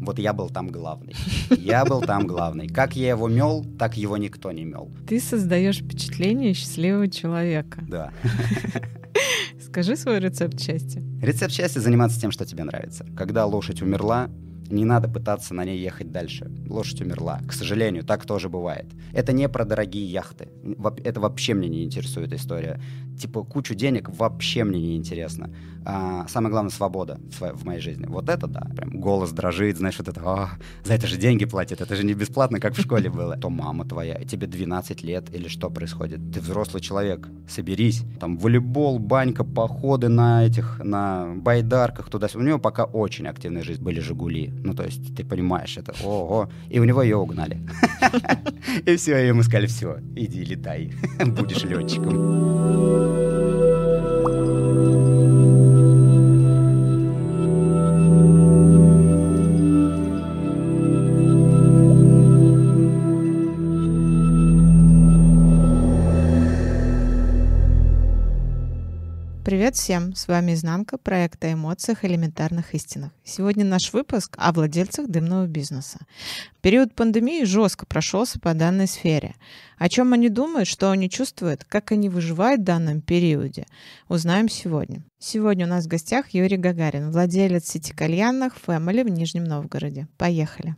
Вот я был там главный. Я был там главный. Как я его мел, так его никто не мел. Ты создаешь впечатление счастливого человека. Да. Скажи свой рецепт счастья. Рецепт счастья — заниматься тем, что тебе нравится. Когда лошадь умерла, не надо пытаться на ней ехать дальше. Лошадь умерла. К сожалению, так тоже бывает. Это не про дорогие яхты. Это вообще мне не интересует история. Типа кучу денег вообще мне не интересно. А, самое главное, свобода в, в моей жизни. Вот это да. Прям голос дрожит, знаешь, вот это, О, за это же деньги платят, это же не бесплатно, как в школе было. То мама твоя, тебе 12 лет или что происходит? Ты взрослый человек, соберись. Там волейбол, банька, походы на этих, на байдарках туда У него пока очень активная жизнь. Были «Жигули», ну, то есть, ты понимаешь, это ого. И у него ее угнали. И все, ему сказали, все, иди летай, будешь летчиком. Música Привет всем! С вами Изнанка, проект о эмоциях элементарных истинах. Сегодня наш выпуск о владельцах дымного бизнеса. Период пандемии жестко прошелся по данной сфере. О чем они думают, что они чувствуют, как они выживают в данном периоде, узнаем сегодня. Сегодня у нас в гостях Юрий Гагарин, владелец сети кальянных Family в Нижнем Новгороде. Поехали!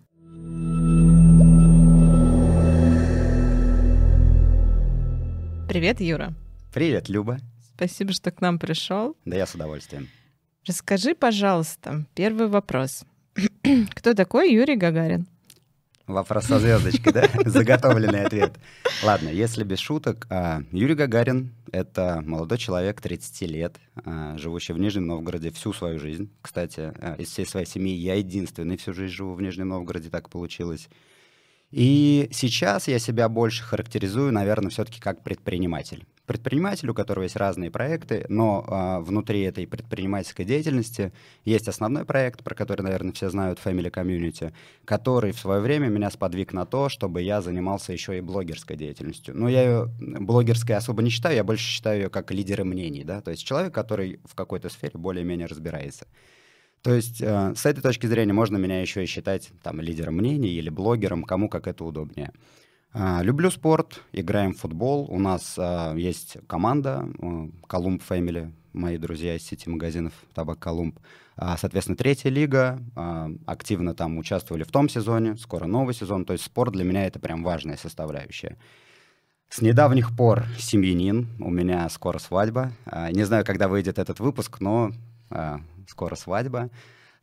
Привет, Юра. Привет, Люба. Спасибо, что к нам пришел. Да я с удовольствием. Расскажи, пожалуйста, первый вопрос. Кто такой Юрий Гагарин? Вопрос со звездочкой, да? Заготовленный ответ. Ладно, если без шуток, а, Юрий Гагарин — это молодой человек, 30 лет, а, живущий в Нижнем Новгороде всю свою жизнь. Кстати, а, из всей своей семьи я единственный всю жизнь живу в Нижнем Новгороде, так получилось. И сейчас я себя больше характеризую, наверное, все-таки как предприниматель предприниматель, у которого есть разные проекты, но а, внутри этой предпринимательской деятельности есть основной проект, про который, наверное, все знают, Family Community, который в свое время меня сподвиг на то, чтобы я занимался еще и блогерской деятельностью. Но я ее блогерской особо не считаю, я больше считаю ее как лидеры мнений, да, то есть человек, который в какой-то сфере более-менее разбирается. То есть э, с этой точки зрения можно меня еще и считать там лидером мнений или блогером, кому как это удобнее. А, люблю спорт, играем в футбол. У нас а, есть команда Колумб Family, мои друзья из сети магазинов Табак Колумб. А, соответственно, третья лига. А, активно там участвовали в том сезоне, скоро новый сезон. То есть спорт для меня это прям важная составляющая. С недавних пор семьянин, у меня скоро свадьба. А, не знаю, когда выйдет этот выпуск, но а, скоро свадьба.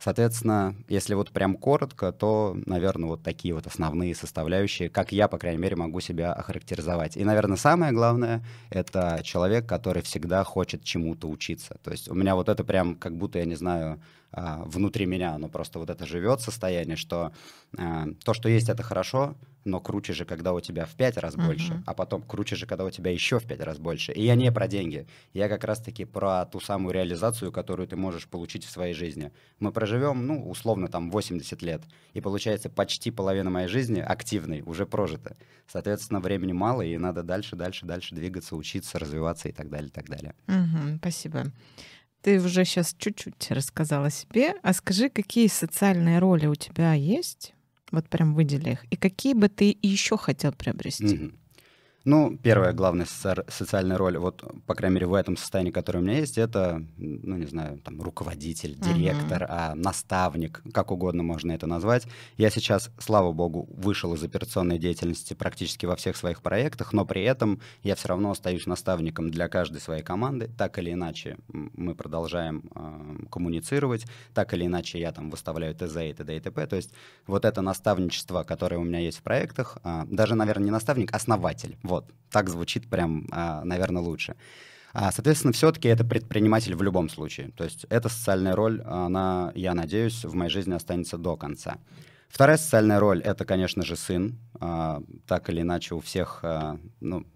Соответственно, если вот прям коротко, то, наверное, вот такие вот основные составляющие, как я, по крайней мере, могу себя охарактеризовать. И, наверное, самое главное — это человек, который всегда хочет чему-то учиться. То есть у меня вот это прям как будто, я не знаю, а, внутри меня, оно просто вот это живет состояние, что а, то, что есть, это хорошо, но круче же, когда у тебя в пять раз uh-huh. больше, а потом круче же, когда у тебя еще в пять раз больше. И я не про деньги, я как раз-таки про ту самую реализацию, которую ты можешь получить в своей жизни. Мы проживем, ну, условно, там 80 лет, и получается почти половина моей жизни активной уже прожита. Соответственно, времени мало, и надо дальше, дальше, дальше двигаться, учиться, развиваться и так далее, и так далее. Uh-huh, спасибо. Ты уже сейчас чуть-чуть рассказала себе, а скажи, какие социальные роли у тебя есть? Вот прям выдели их. И какие бы ты еще хотел приобрести? Mm-hmm. Ну, первая главная соци- социальная роль, вот, по крайней мере, в этом состоянии, которое у меня есть, это, ну, не знаю, там, руководитель, директор, uh-huh. а, наставник, как угодно можно это назвать. Я сейчас, слава богу, вышел из операционной деятельности практически во всех своих проектах, но при этом я все равно остаюсь наставником для каждой своей команды. Так или иначе мы продолжаем э, коммуницировать, так или иначе я там выставляю ТЗ и т.д. и т.п. То есть вот это наставничество, которое у меня есть в проектах, э, даже, наверное, не наставник, основатель вот, так звучит прям, а, наверное, лучше. А, соответственно, все-таки это предприниматель в любом случае. То есть эта социальная роль, она, я надеюсь, в моей жизни останется до конца. Вторая социальная роль — это, конечно же, сын. А, так или иначе, у всех, ну,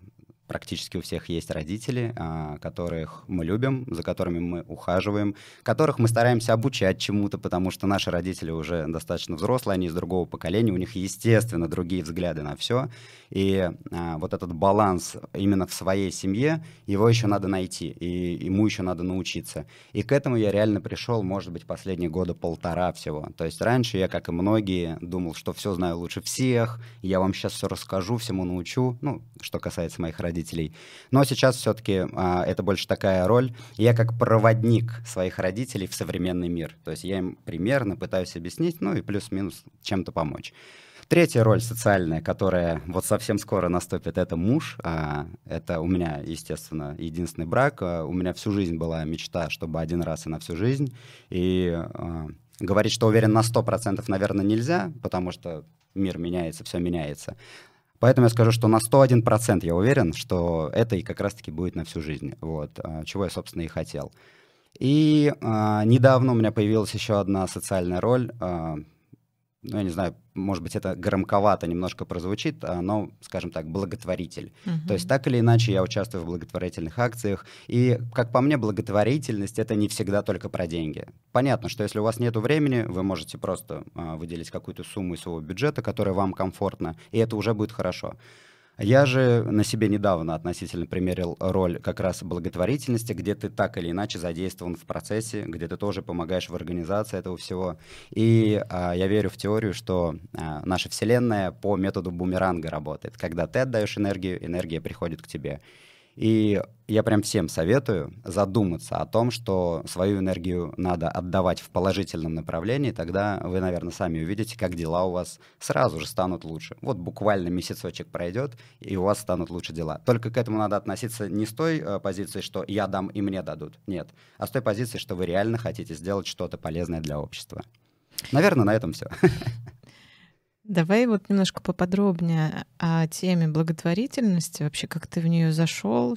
практически у всех есть родители, а, которых мы любим, за которыми мы ухаживаем, которых мы стараемся обучать чему-то, потому что наши родители уже достаточно взрослые, они из другого поколения, у них, естественно, другие взгляды на все. И а, вот этот баланс именно в своей семье, его еще надо найти, и ему еще надо научиться. И к этому я реально пришел, может быть, последние года полтора всего. То есть раньше я, как и многие, думал, что все знаю лучше всех, я вам сейчас все расскажу, всему научу, ну, что касается моих родителей родителей. Но сейчас все-таки а, это больше такая роль. Я как проводник своих родителей в современный мир. То есть я им примерно пытаюсь объяснить, ну и плюс-минус чем-то помочь. Третья роль социальная, которая вот совсем скоро наступит, это муж. А, это у меня, естественно, единственный брак. А, у меня всю жизнь была мечта, чтобы один раз и на всю жизнь. И а, говорить, что уверен на 100%, наверное, нельзя, потому что мир меняется, все меняется. Поэтому я скажу, что на 101% я уверен, что это и как раз-таки будет на всю жизнь, вот, а, чего я, собственно, и хотел. И а, недавно у меня появилась еще одна социальная роль, а, ну, я не знаю, может быть, это громковато немножко прозвучит, а, но, скажем так, благотворитель. Uh-huh. То есть так или иначе я участвую в благотворительных акциях, и, как по мне, благотворительность — это не всегда только про деньги. Понятно, что если у вас нет времени, вы можете просто а, выделить какую-то сумму из своего бюджета, которая вам комфортна, и это уже будет хорошо. Я же на себе недавно относительно примерил роль как раз благотворительности, где ты так или иначе задействован в процессе, где ты тоже помогаешь в организации этого всего. И а, я верю в теорию, что а, наша Вселенная по методу бумеранга работает. Когда ты отдаешь энергию, энергия приходит к тебе. И я прям всем советую задуматься о том, что свою энергию надо отдавать в положительном направлении, тогда вы, наверное, сами увидите, как дела у вас сразу же станут лучше. Вот буквально месяцочек пройдет, и у вас станут лучше дела. Только к этому надо относиться не с той э, позиции, что я дам и мне дадут, нет, а с той позиции, что вы реально хотите сделать что-то полезное для общества. Наверное, на этом все. Давай вот немножко поподробнее о теме благотворительности, вообще как ты в нее зашел,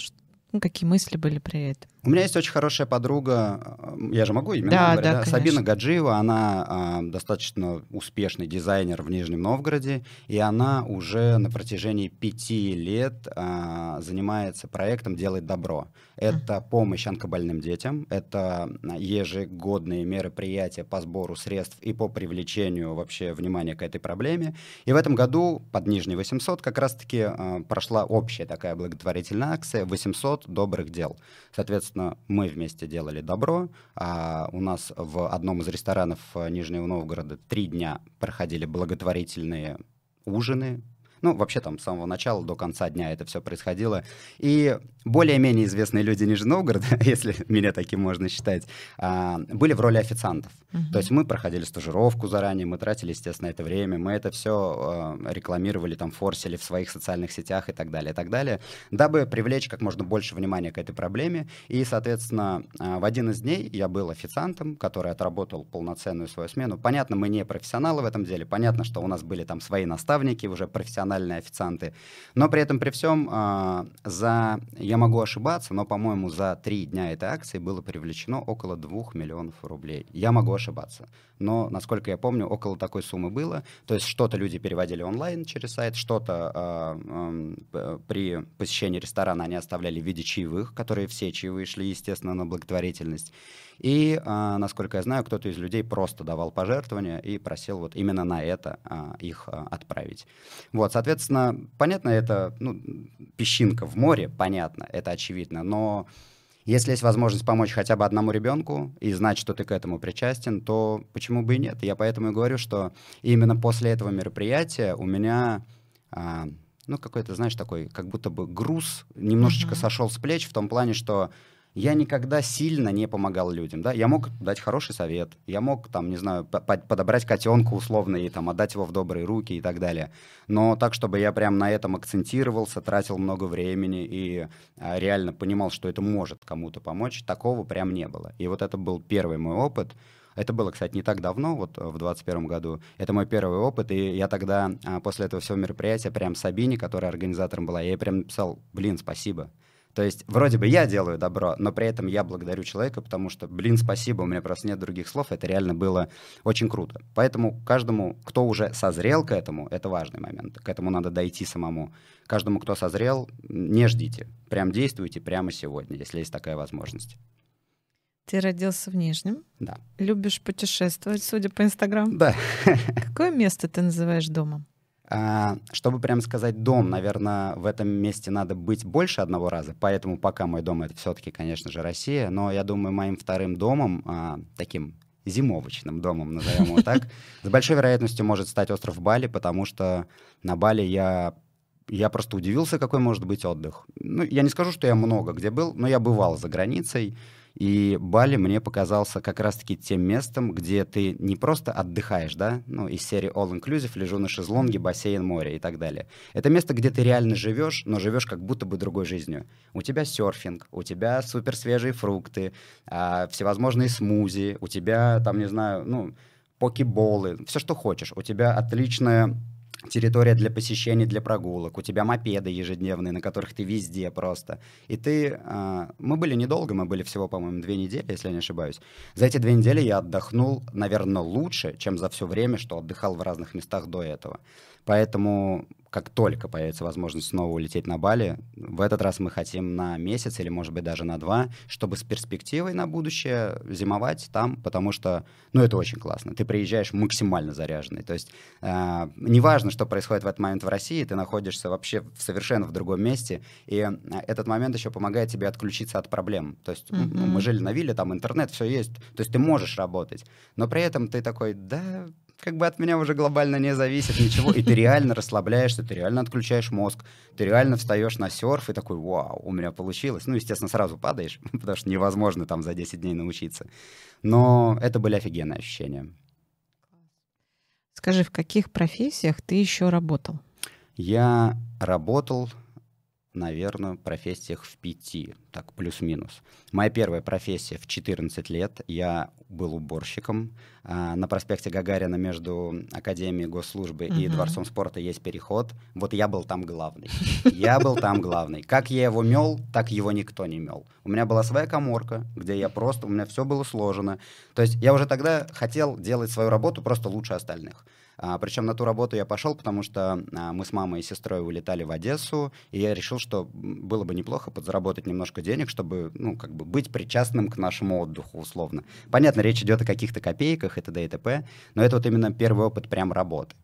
ну, какие мысли были при этом? У меня есть очень хорошая подруга, я же могу именно да, говорить, да, да? Сабина Гаджиева, она а, достаточно успешный дизайнер в Нижнем Новгороде, и она уже на протяжении пяти лет а, занимается проектом «Делает добро». Это помощь онкобольным детям, это ежегодные мероприятия по сбору средств и по привлечению вообще внимания к этой проблеме. И в этом году под Нижний 800 как раз-таки а, прошла общая такая благотворительная акция «800 добрых дел». Соответственно, мы вместе делали добро. А у нас в одном из ресторанов Нижнего Новгорода три дня проходили благотворительные ужины, ну, вообще там с самого начала до конца дня это все происходило. И более-менее известные люди Нижнего Новгорода, если меня таким можно считать, а, были в роли официантов. Uh-huh. То есть мы проходили стажировку заранее, мы тратили, естественно, это время, мы это все а, рекламировали, там, форсили в своих социальных сетях и так далее, и так далее, дабы привлечь как можно больше внимания к этой проблеме. И, соответственно, а, в один из дней я был официантом, который отработал полноценную свою смену. Понятно, мы не профессионалы в этом деле, понятно, что у нас были там свои наставники, уже профессиональные официанты, но при этом, при всем, за... Я могу ошибаться, но, по-моему, за три дня этой акции было привлечено около двух миллионов рублей. Я могу ошибаться, но, насколько я помню, около такой суммы было. То есть что-то люди переводили онлайн через сайт, что-то э, э, при посещении ресторана они оставляли в виде чаевых, которые все чаевые шли, естественно, на благотворительность. И, а, насколько я знаю, кто-то из людей просто давал пожертвования и просил вот именно на это а, их а, отправить. Вот, соответственно, понятно, это ну, песчинка в море, понятно, это очевидно, но если есть возможность помочь хотя бы одному ребенку и знать, что ты к этому причастен, то почему бы и нет? Я поэтому и говорю, что именно после этого мероприятия у меня а, ну, какой-то, знаешь, такой, как будто бы груз немножечко uh-huh. сошел с плеч в том плане, что я никогда сильно не помогал людям, да, я мог дать хороший совет, я мог, там, не знаю, подобрать котенка условно и там отдать его в добрые руки и так далее, но так, чтобы я прям на этом акцентировался, тратил много времени и а, реально понимал, что это может кому-то помочь, такого прям не было. И вот это был первый мой опыт, это было, кстати, не так давно, вот в 2021 году. Это мой первый опыт, и я тогда а, после этого всего мероприятия прям Сабине, которая организатором была, я ей прям написал, блин, спасибо То есть вроде бы я делаю добро, но при этом я благодарю человека, потому что, блин, спасибо, у меня просто нет других слов, это реально было очень круто. Поэтому каждому, кто уже созрел к этому, это важный момент, к этому надо дойти самому. Каждому, кто созрел, не ждите, прям действуйте прямо сегодня, если есть такая возможность. Ты родился в Нижнем. Да. Любишь путешествовать, судя по Инстаграму. Да. Какое место ты называешь домом? А, чтобы прям сказать дом, наверное, в этом месте надо быть больше одного раза, поэтому пока мой дом это все-таки, конечно же, Россия, но я думаю, моим вторым домом, а, таким зимовочным домом, назовем его так, с большой вероятностью может стать остров Бали, потому что на Бали я я просто удивился, какой может быть отдых. Ну, я не скажу, что я много где был, но я бывал за границей, и Бали мне показался как раз-таки тем местом, где ты не просто отдыхаешь, да, ну, из серии All Inclusive, лежу на шезлонге, бассейн, море и так далее. Это место, где ты реально живешь, но живешь как будто бы другой жизнью. У тебя серфинг, у тебя супер свежие фрукты, а, всевозможные смузи, у тебя, там, не знаю, ну, покеболы, все, что хочешь. У тебя отличная территория для посещений, для прогулок, у тебя мопеды ежедневные, на которых ты везде просто. И ты... Э, мы были недолго, мы были всего, по-моему, две недели, если я не ошибаюсь. За эти две недели я отдохнул, наверное, лучше, чем за все время, что отдыхал в разных местах до этого. Поэтому как только появится возможность снова улететь на Бали, в этот раз мы хотим на месяц или, может быть, даже на два, чтобы с перспективой на будущее зимовать там, потому что, ну, это очень классно. Ты приезжаешь максимально заряженный. То есть э, неважно, что происходит в этот момент в России, ты находишься вообще в совершенно в другом месте, и э, этот момент еще помогает тебе отключиться от проблем. То есть mm-hmm. ну, мы жили на вилле, там интернет, все есть, то есть ты можешь работать, но при этом ты такой, да, как бы от меня уже глобально не зависит ничего, и ты реально расслабляешься, ты реально отключаешь мозг, ты реально встаешь на серф и такой, вау, у меня получилось. Ну, естественно, сразу падаешь, потому что невозможно там за 10 дней научиться. Но это были офигенные ощущения. Скажи, в каких профессиях ты еще работал? Я работал наверное, профессиях в пяти, так плюс-минус. Моя первая профессия в 14 лет. Я был уборщиком. А, на проспекте Гагарина между Академией госслужбы uh-huh. и Дворцом спорта есть переход. Вот я был там главный. Я был там главный. Как я его мел, так его никто не мел. У меня была своя коморка, где я просто, у меня все было сложено. То есть я уже тогда хотел делать свою работу просто лучше остальных. А, причем на ту работу я пошел, потому что а, мы с мамой и сестрой улетали в Одессу, и я решил, что было бы неплохо подзаработать немножко денег, чтобы, ну, как бы быть причастным к нашему отдыху, условно. Понятно, речь идет о каких-то копейках и т.д. и т.п., но это вот именно первый опыт прям работы.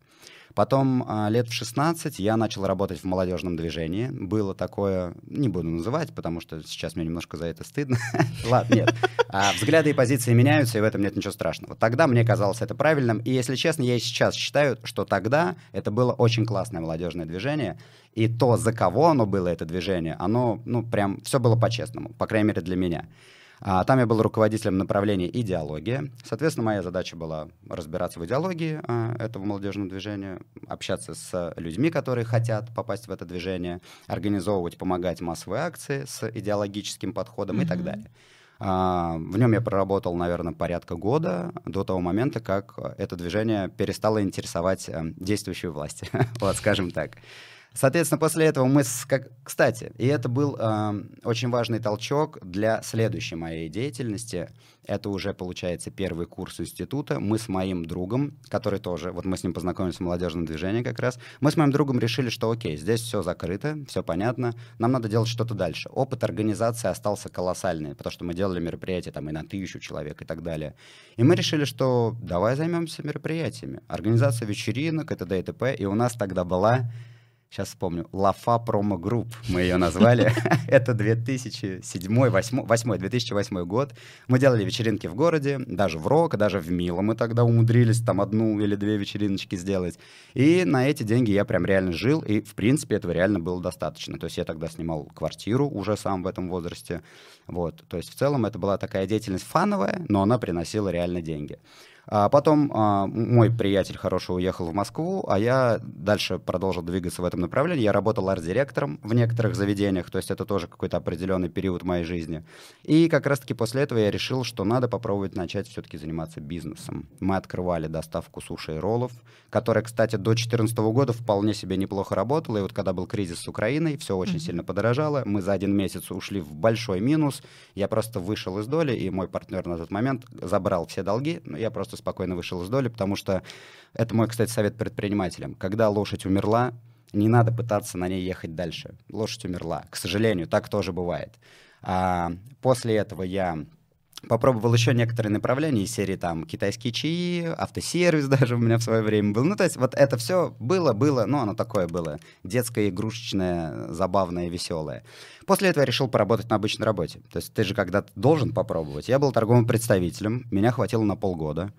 Потом а, лет в 16 я начал работать в молодежном движении. Было такое, не буду называть, потому что сейчас мне немножко за это стыдно. Ладно, нет. А, взгляды и позиции меняются, и в этом нет ничего страшного. Тогда мне казалось это правильным, и, если честно, я и сейчас считаю, что тогда это было очень классное молодежное движение, и то, за кого оно было, это движение, оно, ну, прям, все было по-честному, по крайней мере, для меня. А, там я был руководителем направления идеология. Соответственно, моя задача была разбираться в идеологии а, этого молодежного движения, общаться с людьми, которые хотят попасть в это движение, организовывать, помогать массовые акции с идеологическим подходом mm-hmm. и так далее. А, в нем я проработал, наверное, порядка года до того момента, как это движение перестало интересовать действующую власть, вот скажем так. Соответственно, после этого мы... С, кстати, и это был э, очень важный толчок для следующей моей деятельности. Это уже, получается, первый курс института. Мы с моим другом, который тоже... Вот мы с ним познакомились в молодежном движении как раз. Мы с моим другом решили, что окей, здесь все закрыто, все понятно. Нам надо делать что-то дальше. Опыт организации остался колоссальный, потому что мы делали мероприятия там и на тысячу человек и так далее. И мы решили, что давай займемся мероприятиями. Организация вечеринок, и т.д. и т.п. И у нас тогда была сейчас вспомню, Лафа Promo Group мы ее назвали. Это 2007 8 2008 год. Мы делали вечеринки в городе, даже в Рок, даже в Мило мы тогда умудрились там одну или две вечериночки сделать. И на эти деньги я прям реально жил, и в принципе этого реально было достаточно. То есть я тогда снимал квартиру уже сам в этом возрасте. Вот. То есть в целом это была такая деятельность фановая, но она приносила реально деньги. А потом а, мой приятель хороший уехал в Москву, а я дальше продолжил двигаться в этом направлении. Я работал арт-директором в некоторых заведениях, то есть это тоже какой-то определенный период моей жизни. И как раз-таки после этого я решил, что надо попробовать начать все-таки заниматься бизнесом. Мы открывали доставку суши и роллов, которая, кстати, до 2014 года вполне себе неплохо работала. И вот когда был кризис с Украиной, все очень mm-hmm. сильно подорожало. Мы за один месяц ушли в большой минус. Я просто вышел из доли, и мой партнер на тот момент забрал все долги. Но я просто просто спокойно вышел из доли, потому что это мой, кстати, совет предпринимателям. Когда лошадь умерла, не надо пытаться на ней ехать дальше. Лошадь умерла. К сожалению, так тоже бывает. А, после этого я попробовал еще некоторые направления из серии там китайские чаи, автосервис даже у меня в свое время был. Ну, то есть вот это все было, было, ну, оно такое было. Детское, игрушечное, забавное, веселое. После этого я решил поработать на обычной работе. То есть ты же когда-то должен попробовать. Я был торговым представителем, меня хватило на полгода.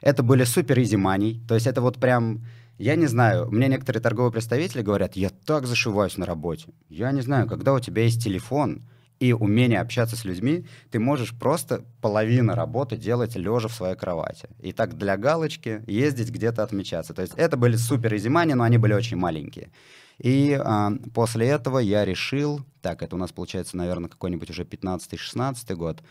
Это были супер изи money, то есть это вот прям... Я не знаю, мне некоторые торговые представители говорят, я так зашиваюсь на работе. Я не знаю, когда у тебя есть телефон, и умение общаться с людьми, ты можешь просто половину работы делать лежа в своей кровати. И так для галочки ездить где-то отмечаться. То есть это были супер изимани, но они были очень маленькие. И а, после этого я решил, так, это у нас получается, наверное, какой-нибудь уже 15-16 год,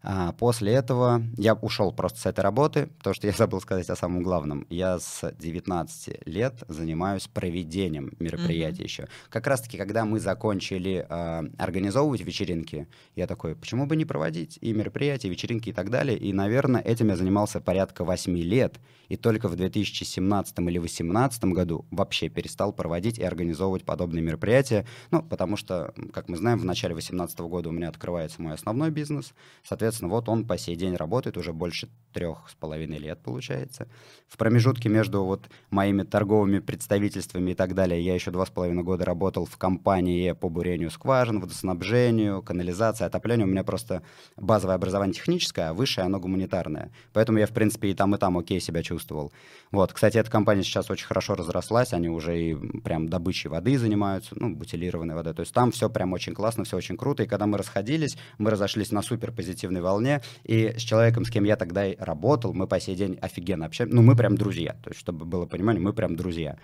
а после этого я ушел просто с этой работы, потому что я забыл сказать о самом главном. Я с 19 лет занимаюсь проведением мероприятий mm-hmm. еще. Как раз-таки, когда мы закончили э, организовывать вечеринки, я такой, почему бы не проводить и мероприятия, и вечеринки и так далее. И, наверное, этим я занимался порядка 8 лет. И только в 2017 или 2018 году вообще перестал проводить и организовывать подобные мероприятия. Ну, потому что, как мы знаем, в начале 2018 года у меня открывается мой основной бизнес. Соответственно, Соответственно, вот он по сей день работает уже больше трех с половиной лет, получается. В промежутке между вот моими торговыми представительствами и так далее я еще два с половиной года работал в компании по бурению скважин, водоснабжению, канализации, отоплению. У меня просто базовое образование техническое, а высшее оно гуманитарное. Поэтому я, в принципе, и там, и там окей себя чувствовал. Вот, кстати, эта компания сейчас очень хорошо разрослась, они уже и прям добычей воды занимаются, ну, бутилированной водой. То есть там все прям очень классно, все очень круто. И когда мы расходились, мы разошлись на супер позитивной волне. И с человеком, с кем я тогда работал, мы по сей день офигенно общаемся. Ну, мы прям друзья. То есть, чтобы было понимание, мы прям друзья.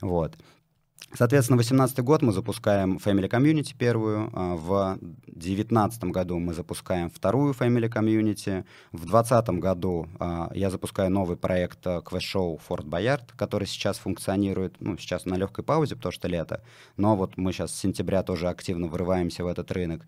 Вот. Соответственно, в 2018 год мы запускаем Family Community первую, а, в 2019 году мы запускаем вторую Family Community, в 2020 году а, я запускаю новый проект а, квест-шоу Fort Boyard, который сейчас функционирует, ну, сейчас на легкой паузе, потому что лето, но вот мы сейчас с сентября тоже активно вырываемся в этот рынок.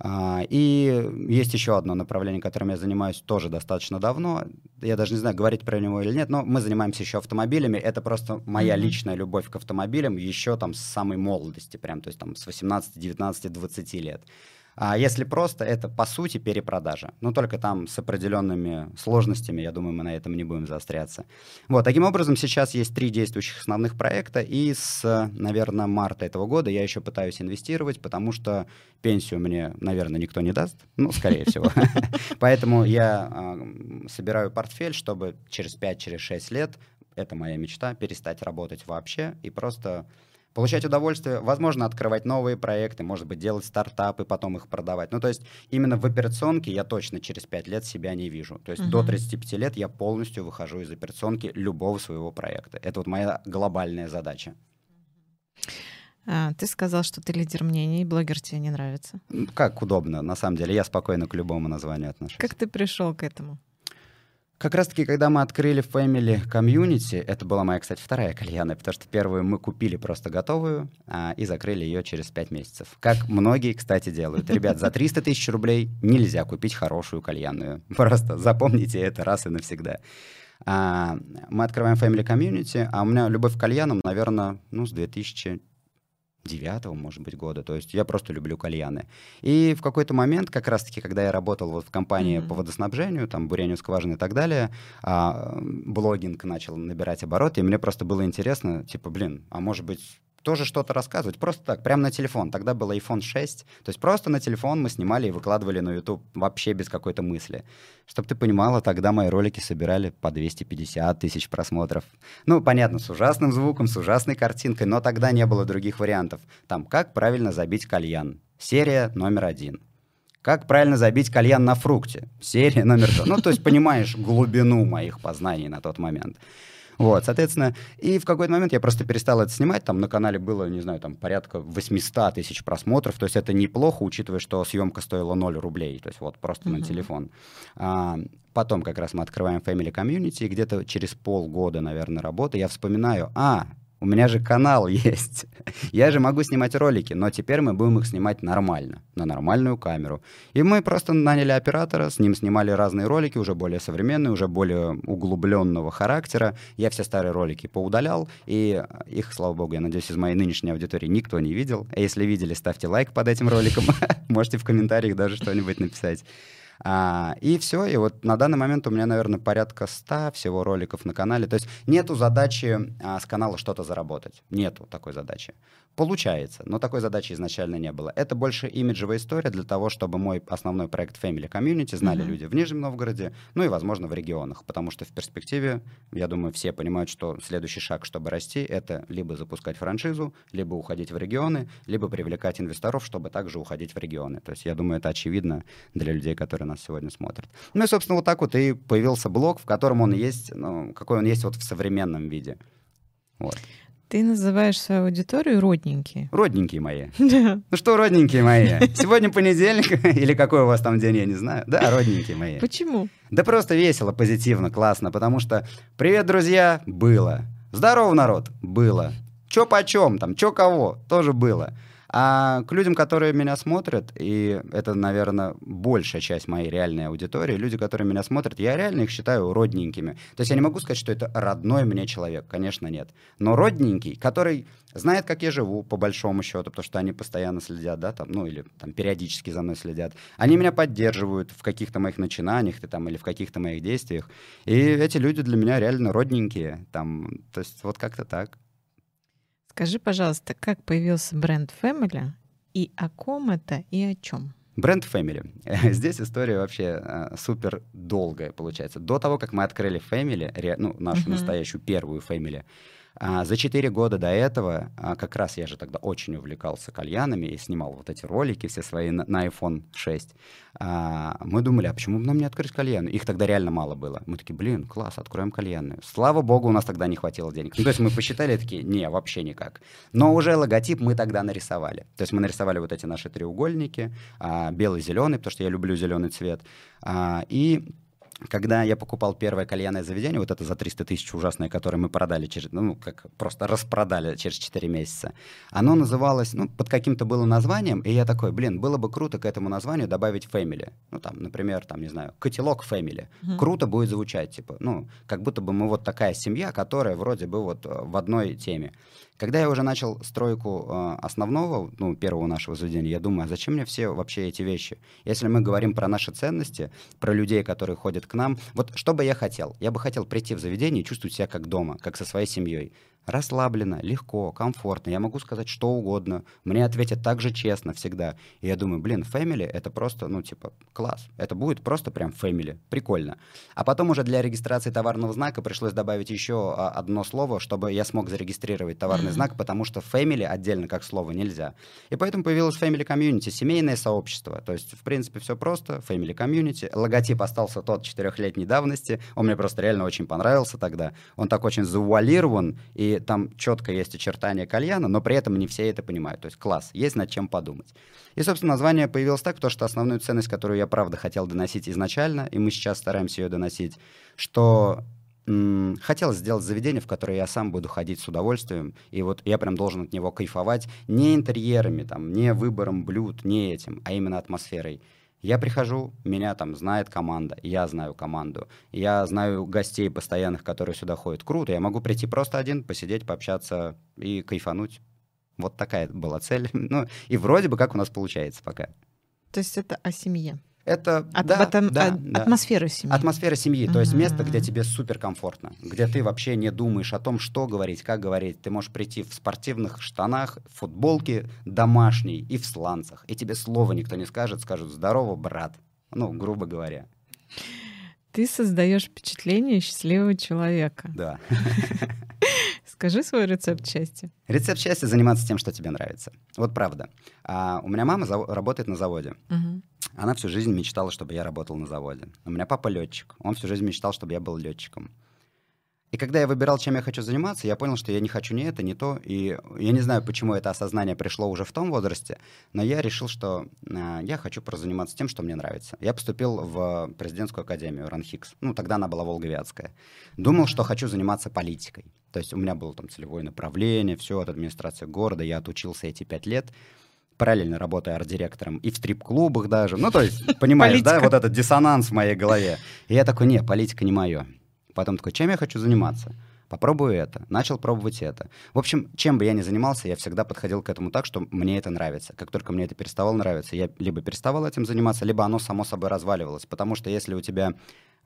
А, и есть еще одно направление, которым я занимаюсь тоже достаточно давно. Я даже не знаю, говорить про него или нет, но мы занимаемся еще автомобилями. Это просто моя mm-hmm. личная любовь к автомобилям еще там с самой молодости, прям, то есть там с 18, 19, 20 лет. А если просто, это по сути перепродажа. Но только там с определенными сложностями, я думаю, мы на этом не будем заостряться. Вот, таким образом, сейчас есть три действующих основных проекта, и с, наверное, марта этого года я еще пытаюсь инвестировать, потому что пенсию мне, наверное, никто не даст, ну, скорее всего. Поэтому я а, собираю портфель, чтобы через 5-6 лет, это моя мечта, перестать работать вообще и просто получать удовольствие, возможно, открывать новые проекты, может быть, делать стартапы, потом их продавать. Ну, то есть именно в операционке я точно через 5 лет себя не вижу. То есть uh-huh. до 35 лет я полностью выхожу из операционки любого своего проекта. Это вот моя глобальная задача. А, ты сказал, что ты лидер мнений, блогер тебе не нравится. Как удобно, на самом деле. Я спокойно к любому названию отношусь. Как ты пришел к этому? Как раз-таки, когда мы открыли Family Community, это была моя, кстати, вторая кальяна, потому что первую мы купили просто готовую а, и закрыли ее через пять месяцев. Как многие, кстати, делают. Ребят, за 300 тысяч рублей нельзя купить хорошую кальянную. Просто запомните это раз и навсегда. А, мы открываем Family Community, а у меня любовь к кальянам, наверное, ну, с 2000 девятого, может быть, года. То есть я просто люблю кальяны. И в какой-то момент, как раз-таки, когда я работал вот в компании mm-hmm. по водоснабжению, там, бурению скважины и так далее, а, блогинг начал набирать обороты, и мне просто было интересно, типа, блин, а может быть, тоже что-то рассказывать. Просто так, прямо на телефон. Тогда был iPhone 6. То есть просто на телефон мы снимали и выкладывали на YouTube вообще без какой-то мысли. Чтобы ты понимала, тогда мои ролики собирали по 250 тысяч просмотров. Ну, понятно, с ужасным звуком, с ужасной картинкой, но тогда не было других вариантов. Там, как правильно забить кальян. Серия номер один Как правильно забить кальян на фрукте? Серия номер два. Ну, то есть понимаешь глубину моих познаний на тот момент. Вот, соответственно, и в какой-то момент я просто перестал это снимать, там на канале было, не знаю, там порядка 800 тысяч просмотров, то есть это неплохо, учитывая, что съемка стоила 0 рублей, то есть вот просто mm-hmm. на телефон. А, потом как раз мы открываем Family Community, и где-то через полгода, наверное, работы я вспоминаю, а, у меня же канал есть. Я же могу снимать ролики, но теперь мы будем их снимать нормально, на нормальную камеру. И мы просто наняли оператора, с ним снимали разные ролики, уже более современные, уже более углубленного характера. Я все старые ролики поудалял, и их, слава богу, я надеюсь, из моей нынешней аудитории никто не видел. А если видели, ставьте лайк под этим роликом. Можете в комментариях даже что-нибудь написать. А, и все, и вот на данный момент у меня, наверное, порядка 100 всего роликов на канале. То есть нету задачи а, с канала что-то заработать. Нету такой задачи. Получается, но такой задачи изначально не было. Это больше имиджевая история для того, чтобы мой основной проект Family Community знали mm-hmm. люди в Нижнем Новгороде, ну и, возможно, в регионах. Потому что в перспективе, я думаю, все понимают, что следующий шаг, чтобы расти, это либо запускать франшизу, либо уходить в регионы, либо привлекать инвесторов, чтобы также уходить в регионы. То есть я думаю, это очевидно для людей, которые нас сегодня смотрят. Ну и, собственно, вот так вот и появился блог, в котором он есть, ну, какой он есть вот в современном виде. Вот. Ты называешь свою аудиторию родненькие. Родненькие мои. Да. Ну что, родненькие мои? Сегодня понедельник, или какой у вас там день, я не знаю. Да, родненькие мои. Почему? Да просто весело, позитивно, классно, потому что «Привет, друзья!» было. «Здорово, народ!» было. «Чё почем?» там, «Чё кого?» тоже было. А к людям, которые меня смотрят, и это, наверное, большая часть моей реальной аудитории, люди, которые меня смотрят, я реально их считаю родненькими. То есть я не могу сказать, что это родной мне человек, конечно, нет. Но родненький, который знает, как я живу, по большому счету, потому что они постоянно следят, да, там, ну, или там периодически за мной следят. Они меня поддерживают в каких-то моих начинаниях, там, или в каких-то моих действиях. И эти люди для меня реально родненькие, там, то есть вот как-то так. Скажи, пожалуйста, как появился бренд Family и о ком это и о чем? Бренд Family. Здесь история вообще э, супер долгая получается. До того, как мы открыли Family, ре, ну, нашу uh-huh. настоящую первую Family, а, за четыре года до этого, а, как раз я же тогда очень увлекался кальянами и снимал вот эти ролики все свои на, iPhone 6. А, мы думали, а почему бы нам не открыть кальяны? Их тогда реально мало было. Мы такие, блин, класс, откроем кальянную. Слава богу, у нас тогда не хватило денег. Ну, то есть мы посчитали такие, не, вообще никак. Но уже логотип мы тогда нарисовали. То есть мы нарисовали вот эти наши треугольники, белый-зеленый, потому что я люблю зеленый цвет. И когда я покупал первое кальянное заведение, вот это за 300 тысяч ужасное, которое мы продали через, ну, как просто распродали через 4 месяца, оно называлось, ну, под каким-то было названием, и я такой, блин, было бы круто к этому названию добавить family. Ну, там, например, там, не знаю, котелок family. Mm-hmm. Круто будет звучать, типа, ну, как будто бы мы вот такая семья, которая вроде бы вот в одной теме. Когда я уже начал стройку э, основного, ну, первого нашего заведения, я думаю, а зачем мне все вообще эти вещи? Если мы говорим про наши ценности, про людей, которые ходят к нам, вот что бы я хотел? Я бы хотел прийти в заведение и чувствовать себя как дома, как со своей семьей расслабленно, легко, комфортно. Я могу сказать что угодно. Мне ответят так же честно всегда. И я думаю, блин, family — это просто, ну, типа, класс. Это будет просто прям family. Прикольно. А потом уже для регистрации товарного знака пришлось добавить еще а, одно слово, чтобы я смог зарегистрировать товарный знак, потому что family отдельно как слово нельзя. И поэтому появилось family community, семейное сообщество. То есть, в принципе, все просто. Family community. Логотип остался тот четырехлетней давности. Он мне просто реально очень понравился тогда. Он так очень завуалирован, и там четко есть очертания кальяна, но при этом не все это понимают. То есть класс, есть над чем подумать. И, собственно, название появилось так, потому что основную ценность, которую я, правда, хотел доносить изначально, и мы сейчас стараемся ее доносить, что хотелось сделать заведение, в которое я сам буду ходить с удовольствием, и вот я прям должен от него кайфовать не интерьерами, там, не выбором блюд, не этим, а именно атмосферой. Я прихожу, меня там знает команда, я знаю команду, я знаю гостей постоянных, которые сюда ходят. Круто, я могу прийти просто один, посидеть, пообщаться и кайфануть. Вот такая была цель. Ну, и вроде бы как у нас получается пока. То есть это о семье? Это от, да, от, да, от, да. атмосфера семьи. Атмосфера семьи, uh-huh. то есть место, где тебе суперкомфортно, где ты вообще не думаешь о том, что говорить, как говорить. Ты можешь прийти в спортивных штанах, в футболке домашней и в сланцах, и тебе слова никто не скажет, скажут «здорово, брат», ну, грубо говоря. Ты создаешь впечатление счастливого человека. Да. Скажи свой рецепт счастья. Рецепт счастья — заниматься тем, что тебе нравится. Вот правда. А, у меня мама зав- работает на заводе. Угу. Она всю жизнь мечтала, чтобы я работал на заводе. У меня папа летчик. Он всю жизнь мечтал, чтобы я был летчиком. И когда я выбирал, чем я хочу заниматься, я понял, что я не хочу ни это, ни то. И я не знаю, почему это осознание пришло уже в том возрасте, но я решил, что э, я хочу заниматься тем, что мне нравится. Я поступил в президентскую академию РАНХИКС. Ну, тогда она была Волговятская. Думал, что хочу заниматься политикой. То есть у меня было там целевое направление, все от администрации города. Я отучился эти пять лет параллельно работая арт-директором и в стрип-клубах даже. Ну, то есть, понимаешь, да, вот этот диссонанс в моей голове. И я такой, не, политика не мое. Потом такой, чем я хочу заниматься? Попробую это. Начал пробовать это. В общем, чем бы я ни занимался, я всегда подходил к этому так, что мне это нравится. Как только мне это переставало нравиться, я либо переставал этим заниматься, либо оно само собой разваливалось. Потому что если у тебя...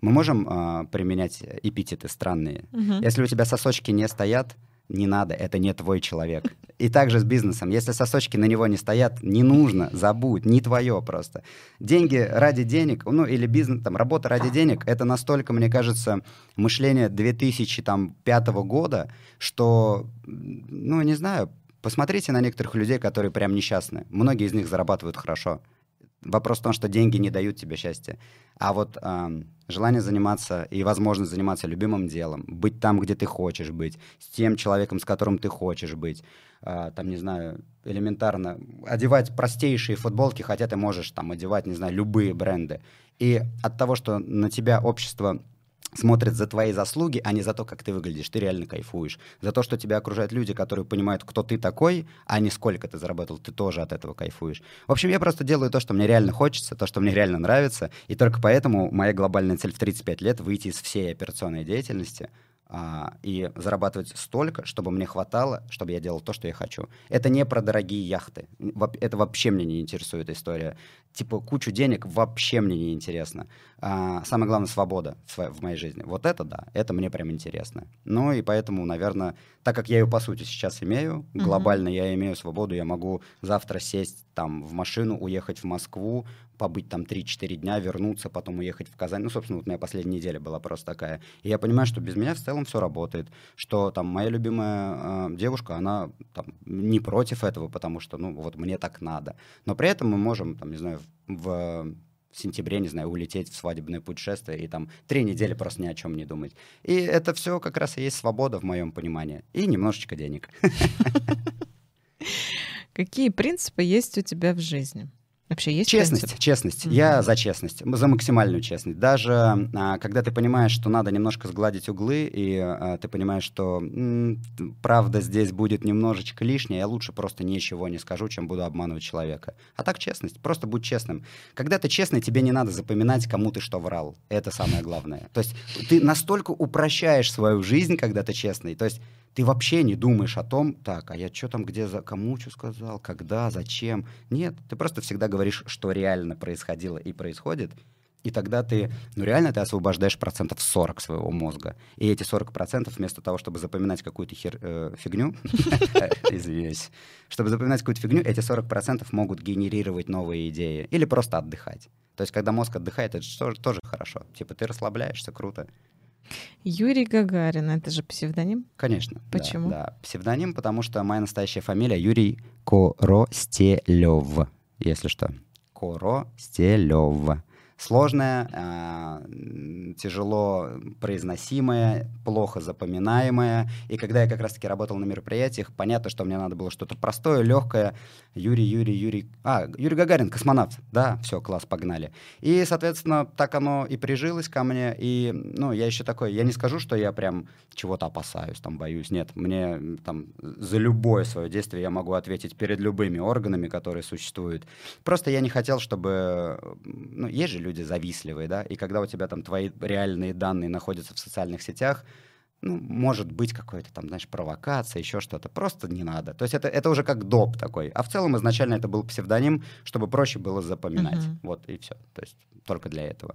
Мы можем э, применять эпитеты странные. Угу. Если у тебя сосочки не стоят, не надо, это не твой человек. И также с бизнесом. Если сосочки на него не стоят, не нужно, забудь, не твое просто. Деньги ради денег, ну или бизнес, там, работа ради денег, это настолько, мне кажется, мышление 2005 года, что, ну, не знаю, посмотрите на некоторых людей, которые прям несчастны. Многие из них зарабатывают хорошо. Вопрос в том, что деньги не дают тебе счастья. А вот э, желание заниматься и возможность заниматься любимым делом, быть там, где ты хочешь быть, с тем человеком, с которым ты хочешь быть, э, там, не знаю, элементарно одевать простейшие футболки, хотя ты можешь там одевать, не знаю, любые бренды. И от того, что на тебя общество смотрят за твои заслуги, а не за то, как ты выглядишь. Ты реально кайфуешь. За то, что тебя окружают люди, которые понимают, кто ты такой, а не сколько ты заработал, ты тоже от этого кайфуешь. В общем, я просто делаю то, что мне реально хочется, то, что мне реально нравится, и только поэтому моя глобальная цель в 35 лет — выйти из всей операционной деятельности, а, и зарабатывать столько, чтобы мне хватало, чтобы я делал то, что я хочу. Это не про дорогие яхты. Это вообще мне не интересует история. Типа кучу денег вообще мне не интересно. А, самое главное — свобода в, моей жизни. Вот это да, это мне прям интересно. Ну и поэтому, наверное, так как я ее по сути сейчас имею, глобально uh-huh. я имею свободу, я могу завтра сесть там в машину, уехать в Москву, побыть там 3-4 дня, вернуться, потом уехать в Казань. Ну, собственно, вот моя последняя неделя была просто такая. И я понимаю, что без меня в целом все работает, что там моя любимая э, девушка, она там не против этого, потому что, ну, вот мне так надо. Но при этом мы можем, там, не знаю, в в сентябре, не знаю, улететь в свадебное путешествие и там три недели просто ни о чем не думать. И это все как раз и есть свобода в моем понимании. И немножечко денег. Какие принципы есть у тебя в жизни? Вообще есть честность, принцип? честность. Mm-hmm. Я за честность, за максимальную честность. Даже а, когда ты понимаешь, что надо немножко сгладить углы, и а, ты понимаешь, что м, правда здесь будет немножечко лишняя, я лучше просто ничего не скажу, чем буду обманывать человека. А так честность, просто будь честным. Когда ты честный, тебе не надо запоминать, кому ты что врал. Это самое главное. То есть ты настолько упрощаешь свою жизнь, когда ты честный. То есть ты вообще не думаешь о том, так, а я что там, где, за, кому что сказал, когда, зачем. Нет, ты просто всегда говоришь, что реально происходило и происходит, и тогда ты, ну реально ты освобождаешь процентов 40 своего мозга. И эти 40 процентов вместо того, чтобы запоминать какую-то хер, э, фигню, извиняюсь, чтобы запоминать какую-то фигню, эти 40 процентов могут генерировать новые идеи или просто отдыхать. То есть, когда мозг отдыхает, это тоже, тоже хорошо. Типа ты расслабляешься, круто. Юрий Гагарин, это же псевдоним? Конечно. Почему? Да, да. Псевдоним, потому что моя настоящая фамилия Юрий Коростелев, если что. Коростелев сложная, э, тяжело произносимая, плохо запоминаемая. И когда я как раз-таки работал на мероприятиях, понятно, что мне надо было что-то простое, легкое. Юрий, Юрий, Юрий... А, Юрий Гагарин, космонавт. Да, все, класс, погнали. И, соответственно, так оно и прижилось ко мне. И, ну, я еще такой, я не скажу, что я прям чего-то опасаюсь, там, боюсь. Нет, мне там за любое свое действие я могу ответить перед любыми органами, которые существуют. Просто я не хотел, чтобы... Ну, есть же люди, люди завистливые, да, и когда у тебя там твои реальные данные находятся в социальных сетях, ну, может быть какой-то там, знаешь, провокация, еще что-то. Просто не надо. То есть это, это уже как доп такой. А в целом изначально это был псевдоним, чтобы проще было запоминать. Uh-huh. Вот и все. То есть только для этого.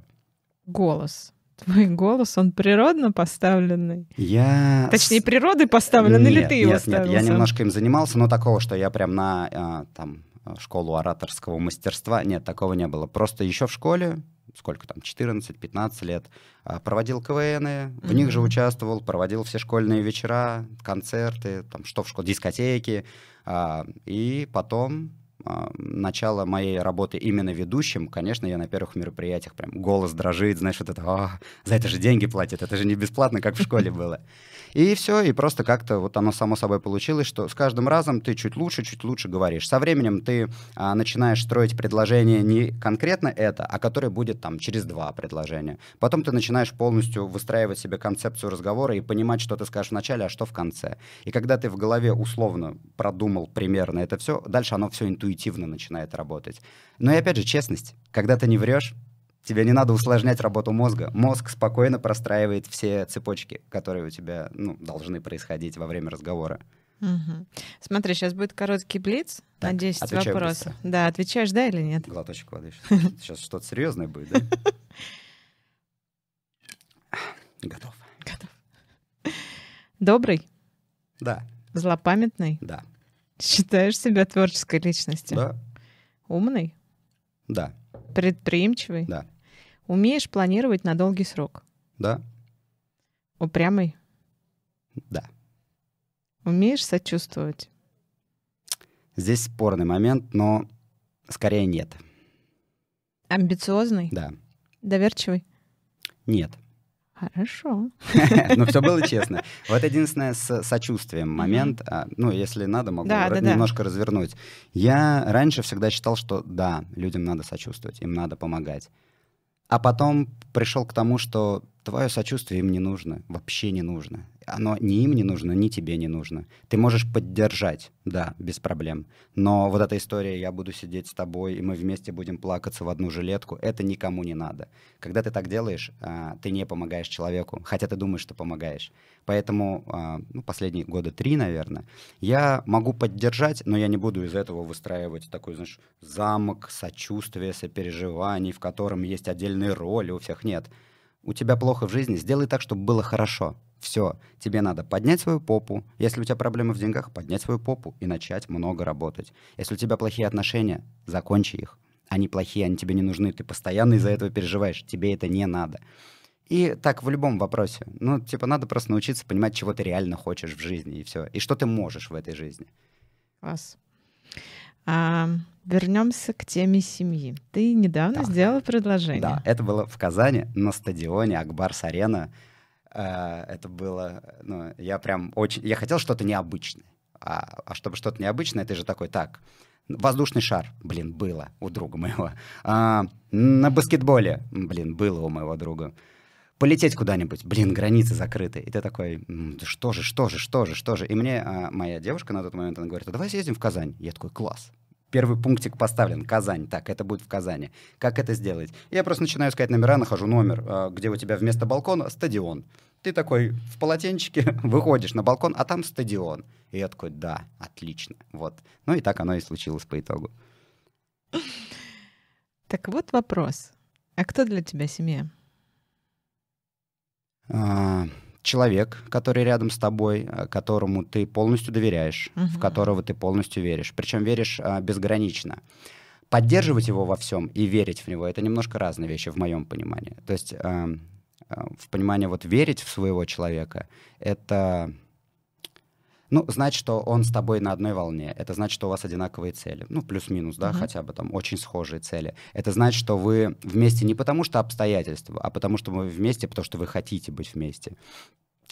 Голос. Твой голос, он природно поставленный? Я... Точнее, природой поставлен, нет, или ты нет, его ставил? Нет, я немножко им занимался, но такого, что я прям на а, там школу ораторского мастерства. Нет, такого не было. Просто еще в школе сколько там, 14-15 лет, а, проводил КВНы, в них же участвовал, проводил все школьные вечера, концерты, там, что в школе, дискотеки. А, и потом а, начало моей работы именно ведущим, конечно, я на первых мероприятиях прям голос дрожит, знаешь, вот это, а, за это же деньги платят, это же не бесплатно, как в школе было. И все, и просто как-то вот оно само собой получилось, что с каждым разом ты чуть лучше, чуть лучше говоришь. Со временем ты а, начинаешь строить предложение не конкретно это, а которое будет там через два предложения. Потом ты начинаешь полностью выстраивать себе концепцию разговора и понимать, что ты скажешь в начале, а что в конце. И когда ты в голове условно продумал примерно это все, дальше оно все интуитивно начинает работать. Но и опять же, честность. Когда ты не врешь, Тебе не надо усложнять работу мозга. Мозг спокойно простраивает все цепочки, которые у тебя ну, должны происходить во время разговора. Угу. Смотри, сейчас будет короткий блиц так, на 10 вопросов. Быстро. Да, отвечаешь, да или нет? Глоточек воды. Сейчас что-то серьезное будет, да? Готов. Готов. Добрый? Да. Злопамятный? Да. Считаешь себя творческой личностью? Да. Умный? Да. Предприимчивый? Да. Умеешь планировать на долгий срок? Да. Упрямый? Да. Умеешь сочувствовать? Здесь спорный момент, но скорее нет. Амбициозный? Да. Доверчивый? Нет. Хорошо. Но все было честно. Вот единственное с сочувствием момент, а, ну, если надо, могу немножко развернуть. Я раньше всегда считал, что да, людям надо сочувствовать, им надо помогать. А потом пришел к тому, что твое сочувствие им не нужно, вообще не нужно оно ни им не нужно, ни тебе не нужно. Ты можешь поддержать, да, без проблем. Но вот эта история «я буду сидеть с тобой, и мы вместе будем плакаться в одну жилетку» — это никому не надо. Когда ты так делаешь, а, ты не помогаешь человеку, хотя ты думаешь, что помогаешь. Поэтому а, ну, последние года три, наверное, я могу поддержать, но я не буду из этого выстраивать такой, знаешь, замок сочувствия, сопереживаний, в котором есть отдельные роли, у всех нет. У тебя плохо в жизни, сделай так, чтобы было хорошо. Все, тебе надо поднять свою попу. Если у тебя проблемы в деньгах, поднять свою попу и начать много работать. Если у тебя плохие отношения, закончи их. Они плохие, они тебе не нужны, ты постоянно из-за этого переживаешь, тебе это не надо. И так в любом вопросе. Ну, типа, надо просто научиться понимать, чего ты реально хочешь в жизни, и все. И что ты можешь в этой жизни. Класс. А, вернемся к теме семьи. Ты недавно да. сделала предложение. Да, это было в Казани на стадионе Акбарс-Арена. Э, это было, ну, я прям очень, я хотел что-то необычное. А, а чтобы что-то необычное, ты же такой, так, воздушный шар, блин, было у друга моего. А, на баскетболе, блин, было у моего друга. Полететь куда-нибудь, блин, границы закрыты. И ты такой, что же, что же, что же, что же. И мне а, моя девушка на тот момент, она говорит, а давай съездим в Казань. Я такой, класс, Первый пунктик поставлен. Казань. Так, это будет в Казани. Как это сделать? Я просто начинаю искать номера, нахожу номер, а, где у тебя вместо балкона стадион. Ты такой в полотенчике выходишь на балкон, а там стадион. И я такой, да, отлично. Вот. Ну и так оно и случилось по итогу. Так вот вопрос. А кто для тебя семья? А, человек, который рядом с тобой, э, которому ты полностью доверяешь, uh-huh. в которого ты полностью веришь. Причем веришь а, безгранично. Поддерживать его во всем и верить в него это немножко разные вещи в моем понимании. То есть э, э, в понимании вот верить в своего человека это ну, значит, что он с тобой на одной волне. Это значит, что у вас одинаковые цели. Ну, плюс-минус, да, uh-huh. хотя бы там очень схожие цели. Это значит, что вы вместе не потому, что обстоятельства, а потому, что вы вместе, потому что вы хотите быть вместе.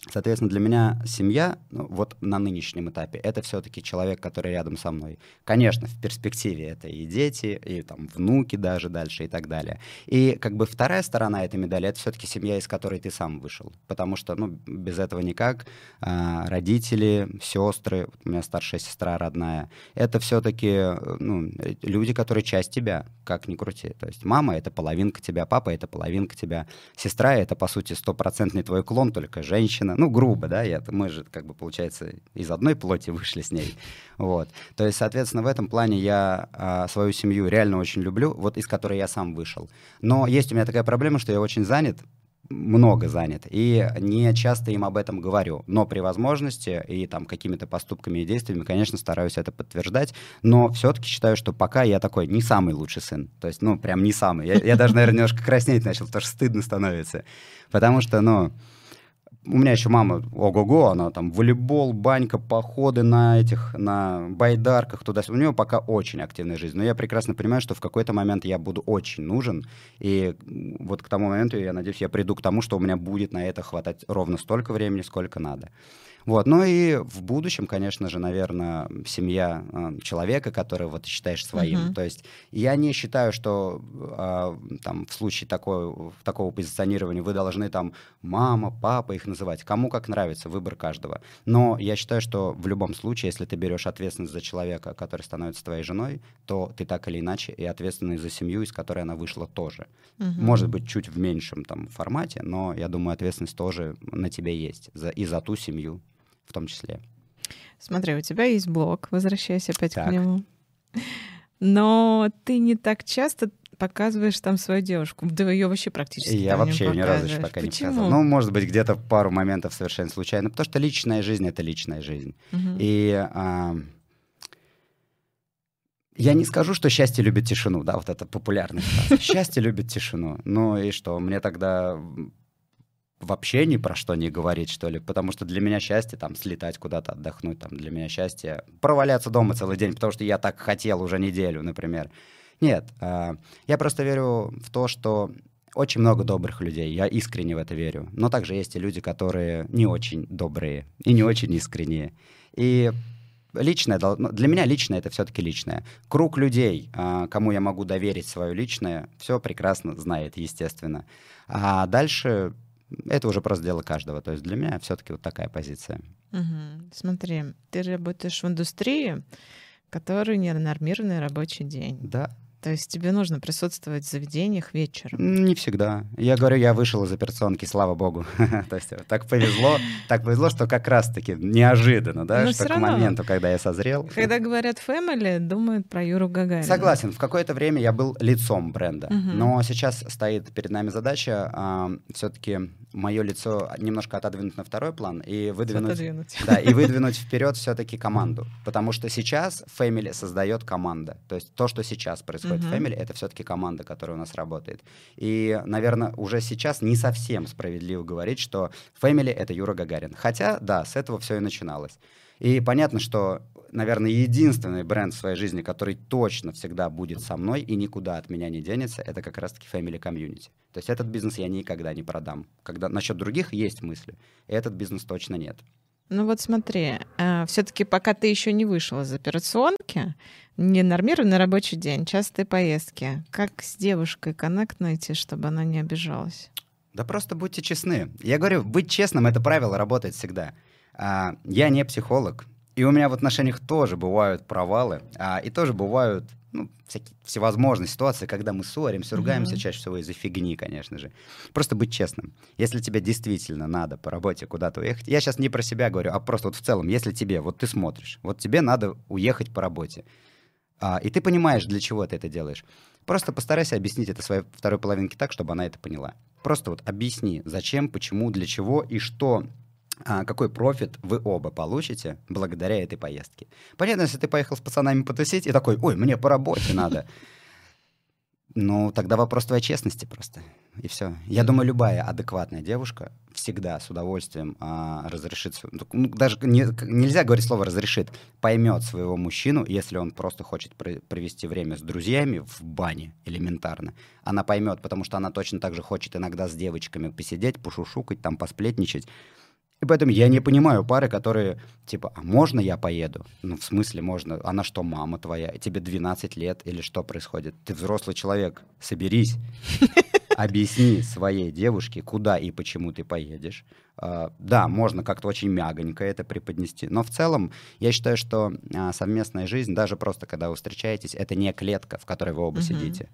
Соответственно, для меня семья, ну, вот на нынешнем этапе, это все-таки человек, который рядом со мной. Конечно, в перспективе это и дети, и там внуки даже дальше и так далее. И как бы вторая сторона этой медали, это все-таки семья, из которой ты сам вышел. Потому что, ну, без этого никак. А, родители, сестры, у меня старшая сестра родная, это все-таки, ну, люди, которые часть тебя, как ни крути. То есть мама — это половинка тебя, папа — это половинка тебя, сестра — это, по сути, стопроцентный твой клон, только женщина, ну, грубо, да, я, мы же, как бы, получается, из одной плоти вышли с ней, вот. То есть, соответственно, в этом плане я а, свою семью реально очень люблю, вот из которой я сам вышел. Но есть у меня такая проблема, что я очень занят, много занят. И не часто им об этом говорю. Но при возможности и там какими-то поступками и действиями, конечно, стараюсь это подтверждать. Но все-таки считаю, что пока я такой не самый лучший сын. То есть, ну, прям не самый. Я, я даже, наверное, немножко краснеть начал, потому что стыдно становится. Потому что, ну, у меня еще мама, ого-го, она там волейбол, банька, походы на этих, на байдарках туда У нее пока очень активная жизнь. Но я прекрасно понимаю, что в какой-то момент я буду очень нужен. И вот к тому моменту, я надеюсь, я приду к тому, что у меня будет на это хватать ровно столько времени, сколько надо. Вот. Ну и в будущем, конечно же, наверное, семья э, человека, который вот считаешь своим. Uh-huh. То есть я не считаю, что э, там в случае такой, такого позиционирования вы должны там мама, папа их называть. Кому как нравится, выбор каждого. Но я считаю, что в любом случае, если ты берешь ответственность за человека, который становится твоей женой, то ты так или иначе и ответственный за семью, из которой она вышла тоже. Uh-huh. Может быть, чуть в меньшем там формате, но я думаю, ответственность тоже на тебе есть за, и за ту семью, в том числе. Смотри, у тебя есть блог, возвращаясь опять так. к нему. Но ты не так часто показываешь там свою девушку. Да ее вообще практически Я вообще ни разу еще пока Почему? не показывал. Ну, может быть, где-то пару моментов совершенно случайно. Потому что личная жизнь — это личная жизнь. Угу. И а, я не скажу, что счастье любит тишину, да, вот это популярный фраза. Счастье любит тишину. Ну и что, мне тогда вообще ни про что не говорить, что ли, потому что для меня счастье там слетать куда-то, отдохнуть, там для меня счастье проваляться дома целый день, потому что я так хотел уже неделю, например. Нет, э, я просто верю в то, что очень много добрых людей, я искренне в это верю, но также есть и люди, которые не очень добрые и не очень искренние. И личное, ну, для меня личное это все-таки личное. Круг людей, э, кому я могу доверить свое личное, все прекрасно знает, естественно. А дальше это уже просто дело каждого. То есть для меня все-таки вот такая позиция. Угу. Смотри, ты работаешь в индустрии, которая ненормированный рабочий день. Да. То есть тебе нужно присутствовать в заведениях вечером? Не всегда. Я говорю, я вышел из операционки, слава богу. То есть так повезло, так повезло, что как раз-таки неожиданно, да, что к моменту, когда я созрел. Когда говорят family, думают про Юру Гагарина. Согласен. В какое-то время я был лицом бренда, но сейчас стоит перед нами задача все-таки мое лицо немножко отодвинуть на второй план и выдвинуть, да, и выдвинуть вперед все-таки команду, потому что сейчас Family создает команда, то есть то, что сейчас происходит uh-huh. в Family, это все-таки команда, которая у нас работает. И, наверное, уже сейчас не совсем справедливо говорить, что Family это Юра Гагарин, хотя, да, с этого все и начиналось. И понятно, что наверное, единственный бренд в своей жизни, который точно всегда будет со мной и никуда от меня не денется, это как раз-таки Family Community. То есть этот бизнес я никогда не продам. Когда насчет других есть мысли, этот бизнес точно нет. Ну вот смотри, э, все-таки пока ты еще не вышел из операционки, не нормированный рабочий день, частые поездки. Как с девушкой коннект найти, чтобы она не обижалась? Да просто будьте честны. Я говорю, быть честным — это правило работает всегда. А, я не психолог, и у меня в отношениях тоже бывают провалы, а, и тоже бывают ну, всякие всевозможные ситуации, когда мы ссоримся, ругаемся mm-hmm. чаще всего из-за фигни, конечно же. Просто быть честным. Если тебе действительно надо по работе куда-то уехать, я сейчас не про себя говорю, а просто вот в целом, если тебе, вот ты смотришь, вот тебе надо уехать по работе, а, и ты понимаешь, для чего ты это делаешь, просто постарайся объяснить это своей второй половинке так, чтобы она это поняла. Просто вот объясни, зачем, почему, для чего и что какой профит вы оба получите благодаря этой поездке. Понятно, если ты поехал с пацанами потусить и такой, ой, мне по работе надо. Ну, тогда вопрос твоей честности просто. И все. Я думаю, любая адекватная девушка всегда с удовольствием а, разрешит... Ну, даже не, нельзя говорить слово «разрешит». Поймет своего мужчину, если он просто хочет провести время с друзьями в бане элементарно. Она поймет, потому что она точно так же хочет иногда с девочками посидеть, пошушукать, там, посплетничать. И поэтому я не понимаю пары, которые, типа, а можно я поеду? Ну, в смысле можно? Она что, мама твоя? Тебе 12 лет или что происходит? Ты взрослый человек, соберись. Объясни своей девушке, куда и почему ты поедешь. Uh, да, можно как-то очень мягонько это преподнести, но в целом я считаю, что uh, совместная жизнь, даже просто когда вы встречаетесь, это не клетка, в которой вы оба сидите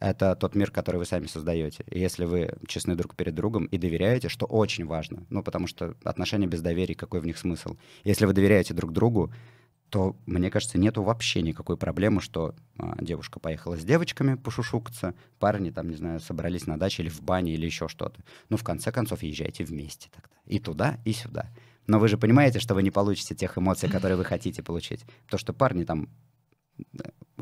это тот мир, который вы сами создаете. И если вы честны друг перед другом и доверяете, что очень важно, ну, потому что отношения без доверия, какой в них смысл? Если вы доверяете друг другу, то, мне кажется, нету вообще никакой проблемы, что а, девушка поехала с девочками пошушукаться, парни там, не знаю, собрались на даче или в бане или еще что-то. Ну, в конце концов, езжайте вместе тогда. И туда, и сюда. Но вы же понимаете, что вы не получите тех эмоций, которые вы хотите получить. То, что парни там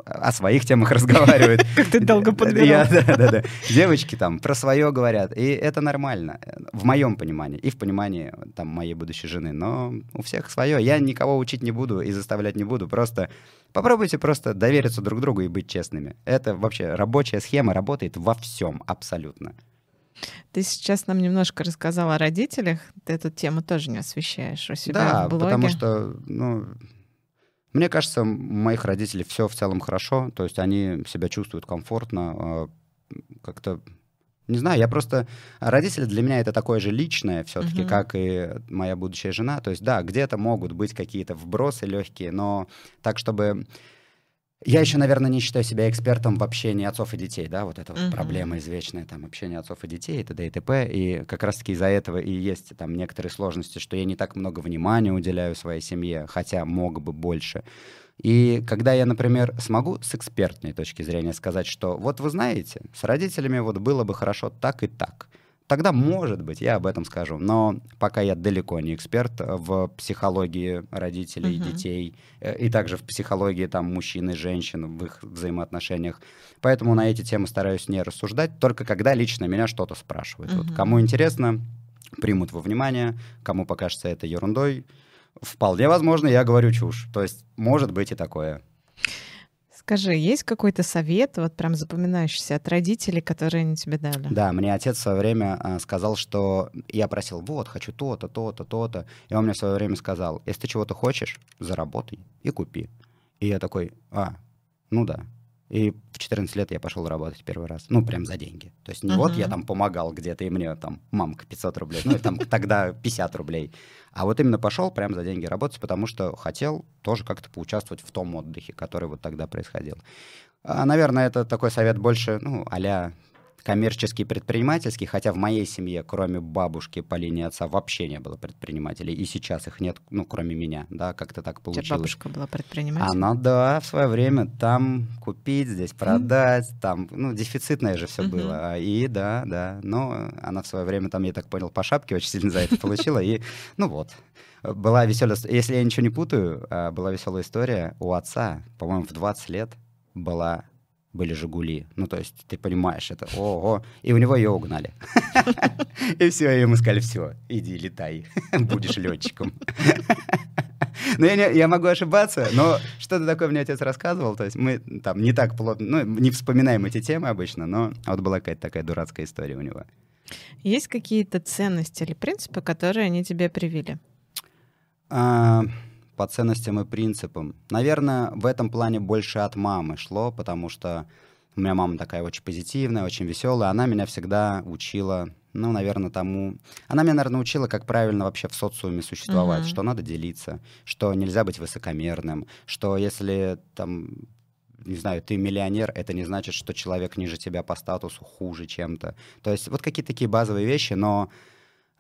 о своих темах разговаривают. Как ты долго подбирал. Да, да, да. Девочки там про свое говорят, и это нормально, в моем понимании, и в понимании там моей будущей жены. Но у всех свое. Я никого учить не буду и заставлять не буду. Просто попробуйте просто довериться друг другу и быть честными. Это вообще рабочая схема работает во всем абсолютно. Ты сейчас нам немножко рассказал о родителях. Ты эту тему тоже не освещаешь у себя да, в блоге. потому что, ну, мне кажется, моих родителей все в целом хорошо, то есть они себя чувствуют комфортно, а, как-то не знаю, я просто... Родители для меня это такое же личное все-таки, uh-huh. как и моя будущая жена. То есть, да, где-то могут быть какие-то вбросы легкие, но так, чтобы я еще, наверное, не считаю себя экспертом в общении отцов и детей, да, вот эта uh-huh. проблема извечная, там, общение отцов и детей, и т.д. и т.п. И как раз-таки из-за этого и есть там некоторые сложности, что я не так много внимания уделяю своей семье, хотя мог бы больше. И когда я, например, смогу с экспертной точки зрения сказать, что вот вы знаете, с родителями вот было бы хорошо так и так — Тогда, может быть, я об этом скажу. Но пока я далеко не эксперт в психологии родителей, uh-huh. детей, э, и также в психологии там, мужчин и женщин, в их взаимоотношениях. Поэтому на эти темы стараюсь не рассуждать, только когда лично меня что-то спрашивают. Uh-huh. Вот кому интересно, примут во внимание, кому покажется это ерундой. Вполне возможно, я говорю чушь. То есть может быть и такое. Скажи, есть какой-то совет, вот прям запоминающийся от родителей, которые они тебе дали? Да, мне отец в свое время а, сказал, что я просил, вот, хочу то-то, то-то, то-то. И он мне в свое время сказал, если ты чего-то хочешь, заработай и купи. И я такой, а, ну да, и в 14 лет я пошел работать первый раз. Ну, прям за деньги. То есть не uh-huh. вот я там помогал где-то, и мне там мамка 500 рублей, ну, там тогда 50 рублей. А вот именно пошел прям за деньги работать, потому что хотел тоже как-то поучаствовать в том отдыхе, который вот тогда происходил. А, наверное, это такой совет больше, ну, а коммерческий, предпринимательский, хотя в моей семье, кроме бабушки по линии отца, вообще не было предпринимателей, и сейчас их нет, ну, кроме меня, да, как-то так получилось. У бабушка была предпринимателем? Она, да, в свое время там купить, здесь продать, mm-hmm. там, ну, дефицитное же все mm-hmm. было, и да, да, но она в свое время там, я так понял, по шапке очень сильно за это получила, и, ну вот, была веселая, если я ничего не путаю, а, была веселая история у отца, по-моему, в 20 лет была были «Жигули». Ну, то есть, ты понимаешь, это ого. И у него ее угнали. И все, и ему сказали, все, иди летай, будешь летчиком. Ну, я, не, я могу ошибаться, но что-то такое мне отец рассказывал. То есть мы там не так плотно, ну, не вспоминаем эти темы обычно, но вот была какая-то такая дурацкая история у него. Есть какие-то ценности или принципы, которые они тебе привили? А, по ценностям и принципам. Наверное, в этом плане больше от мамы шло, потому что у меня мама такая очень позитивная, очень веселая. Она меня всегда учила, ну, наверное, тому... Она меня, наверное, учила, как правильно вообще в социуме существовать, uh-huh. что надо делиться, что нельзя быть высокомерным, что если там не знаю, ты миллионер, это не значит, что человек ниже тебя по статусу хуже чем-то. То есть вот какие-то такие базовые вещи, но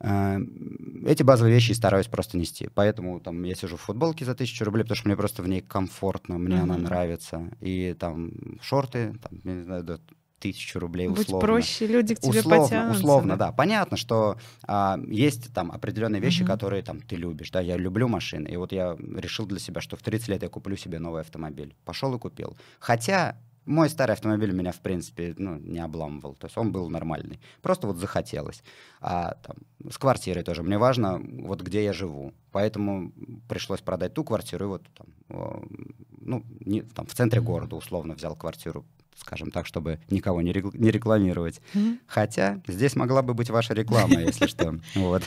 эти базовые вещи стараюсь просто нести. Поэтому там я сижу в футболке за тысячу рублей, потому что мне просто в ней комфортно, мне mm-hmm. она нравится. И там шорты, там, не знаю, тысячу рублей условно. Будь проще, люди к тебе условно, потянутся. Условно, да. да. Понятно, что а, есть там определенные вещи, mm-hmm. которые там ты любишь. Да, я люблю машины. И вот я решил для себя, что в 30 лет я куплю себе новый автомобиль. Пошел и купил. Хотя мой старый автомобиль меня, в принципе, ну, не обламывал. То есть он был нормальный. Просто вот захотелось. А там, с квартирой тоже. Мне важно, вот где я живу. Поэтому пришлось продать ту квартиру. И вот там, ну, не, там, в центре города условно взял квартиру скажем так, чтобы никого не, не рекламировать. Mm-hmm. Хотя здесь могла бы быть ваша реклама, если что. Вот.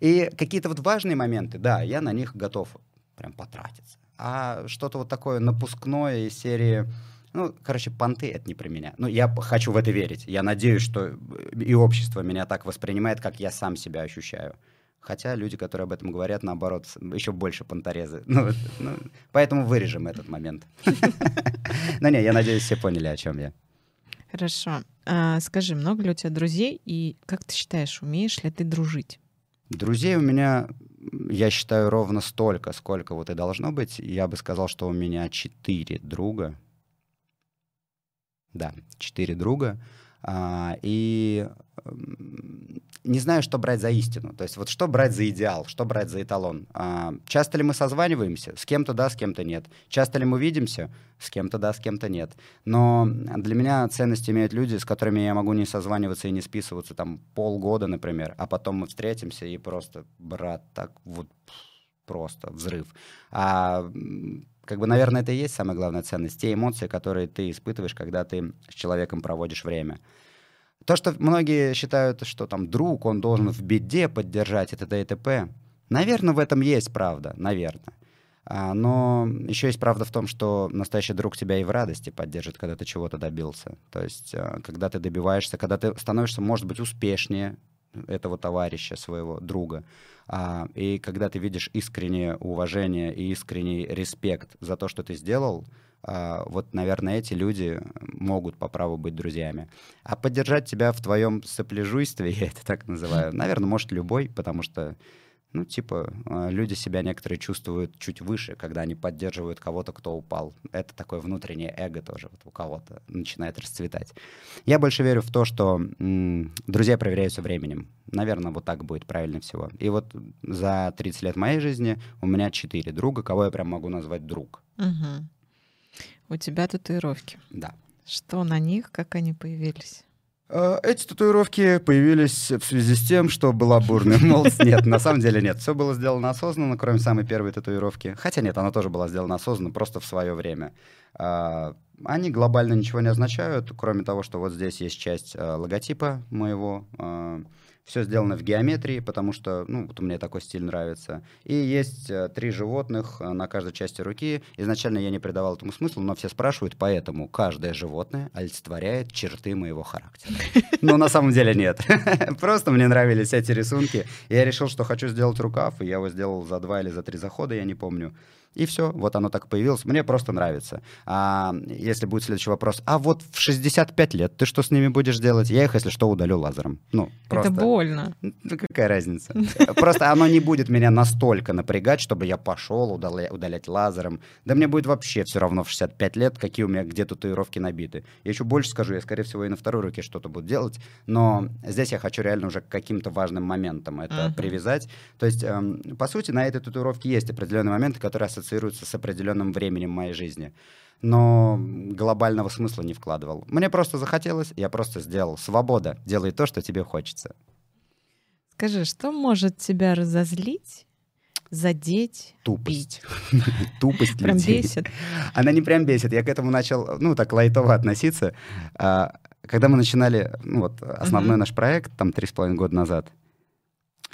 И какие-то вот важные моменты, да, я на них готов прям потратиться. А что-то вот такое напускное из серии ну, короче, понты — это не про меня. Ну, я хочу в это верить. Я надеюсь, что и общество меня так воспринимает, как я сам себя ощущаю. Хотя люди, которые об этом говорят, наоборот, еще больше понторезы. Ну, ну, поэтому вырежем этот момент. Ну не, я надеюсь, все поняли, о чем я. Хорошо. А, скажи, много ли у тебя друзей, и как ты считаешь, умеешь ли ты дружить? Друзей у меня я считаю ровно столько, сколько вот и должно быть. Я бы сказал, что у меня четыре друга. Да, четыре друга. А, и не знаю, что брать за истину. То есть вот что брать за идеал, что брать за эталон. А, часто ли мы созваниваемся? С кем-то да, с кем-то нет. Часто ли мы видимся? С кем-то да, с кем-то нет. Но для меня ценность имеют люди, с которыми я могу не созваниваться и не списываться там полгода, например, а потом мы встретимся и просто, брат, так вот просто взрыв. А как бы, наверное, это и есть самая главная ценность. Те эмоции, которые ты испытываешь, когда ты с человеком проводишь время. То, что многие считают, что там друг, он должен в беде поддержать т.д. и т.п. Наверное, в этом есть правда, наверное. А, но еще есть правда в том, что настоящий друг тебя и в радости поддержит, когда ты чего-то добился. То есть, а, когда ты добиваешься, когда ты становишься, может быть, успешнее этого товарища, своего друга, а, и когда ты видишь искреннее уважение и искренний респект за то, что ты сделал, а, вот, наверное, эти люди могут по праву быть друзьями. А поддержать тебя в твоем сопляжуйстве, я это так называю, наверное, может любой, потому что ну, типа, а, люди себя некоторые чувствуют чуть выше, когда они поддерживают кого-то, кто упал. Это такое внутреннее эго тоже вот у кого-то начинает расцветать. Я больше верю в то, что м- друзья проверяются временем. Наверное, вот так будет правильно всего. И вот за 30 лет моей жизни у меня четыре друга, кого я прям могу назвать друг. Угу. У тебя татуировки. Да. Что на них, как они появились? Э, эти татуировки появились в связи с тем, что была бурная молодость. Нет, на самом деле нет. Все было сделано осознанно, кроме самой первой татуировки. Хотя нет, она тоже была сделана осознанно, просто в свое время. А, они глобально ничего не означают, кроме того, что вот здесь есть часть э, логотипа моего а, все сделано в геометрии, потому что, ну, вот мне такой стиль нравится. И есть э, три животных э, на каждой части руки. Изначально я не придавал этому смысла, но все спрашивают, поэтому каждое животное олицетворяет черты моего характера. Но на самом деле нет. Просто мне нравились эти рисунки. Я решил, что хочу сделать рукав, и я его сделал за два или за три захода, я не помню. И все, вот оно так появилось. Мне просто нравится. А, если будет следующий вопрос, а вот в 65 лет ты что с ними будешь делать? Я их, если что, удалю лазером. Ну, просто... Это больно. Ну, какая разница? Просто оно не будет меня настолько напрягать, чтобы я пошел удалять, лазером. Да мне будет вообще все равно в 65 лет, какие у меня где татуировки набиты. Я еще больше скажу, я, скорее всего, и на второй руке что-то буду делать, но здесь я хочу реально уже к каким-то важным моментам это привязать. То есть, эм, по сути, на этой татуировке есть определенные моменты, которые ассоциируются с определенным временем моей жизни. Но глобального смысла не вкладывал. Мне просто захотелось, я просто сделал. Свобода. Делай то, что тебе хочется. Скажи, что может тебя разозлить, задеть, Тупость. Тупость Прям бесит. Она не прям бесит. Я к этому начал, ну, так лайтово относиться. А, когда мы начинали, ну, вот, основной наш проект, там, три с половиной года назад,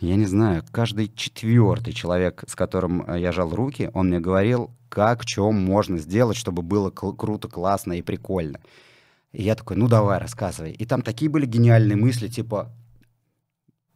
я не знаю, каждый четвертый человек, с которым э, я жал руки, он мне говорил, как, чем можно сделать, чтобы было круто, классно и прикольно. И я такой, ну давай, рассказывай. И там такие были гениальные мысли, типа,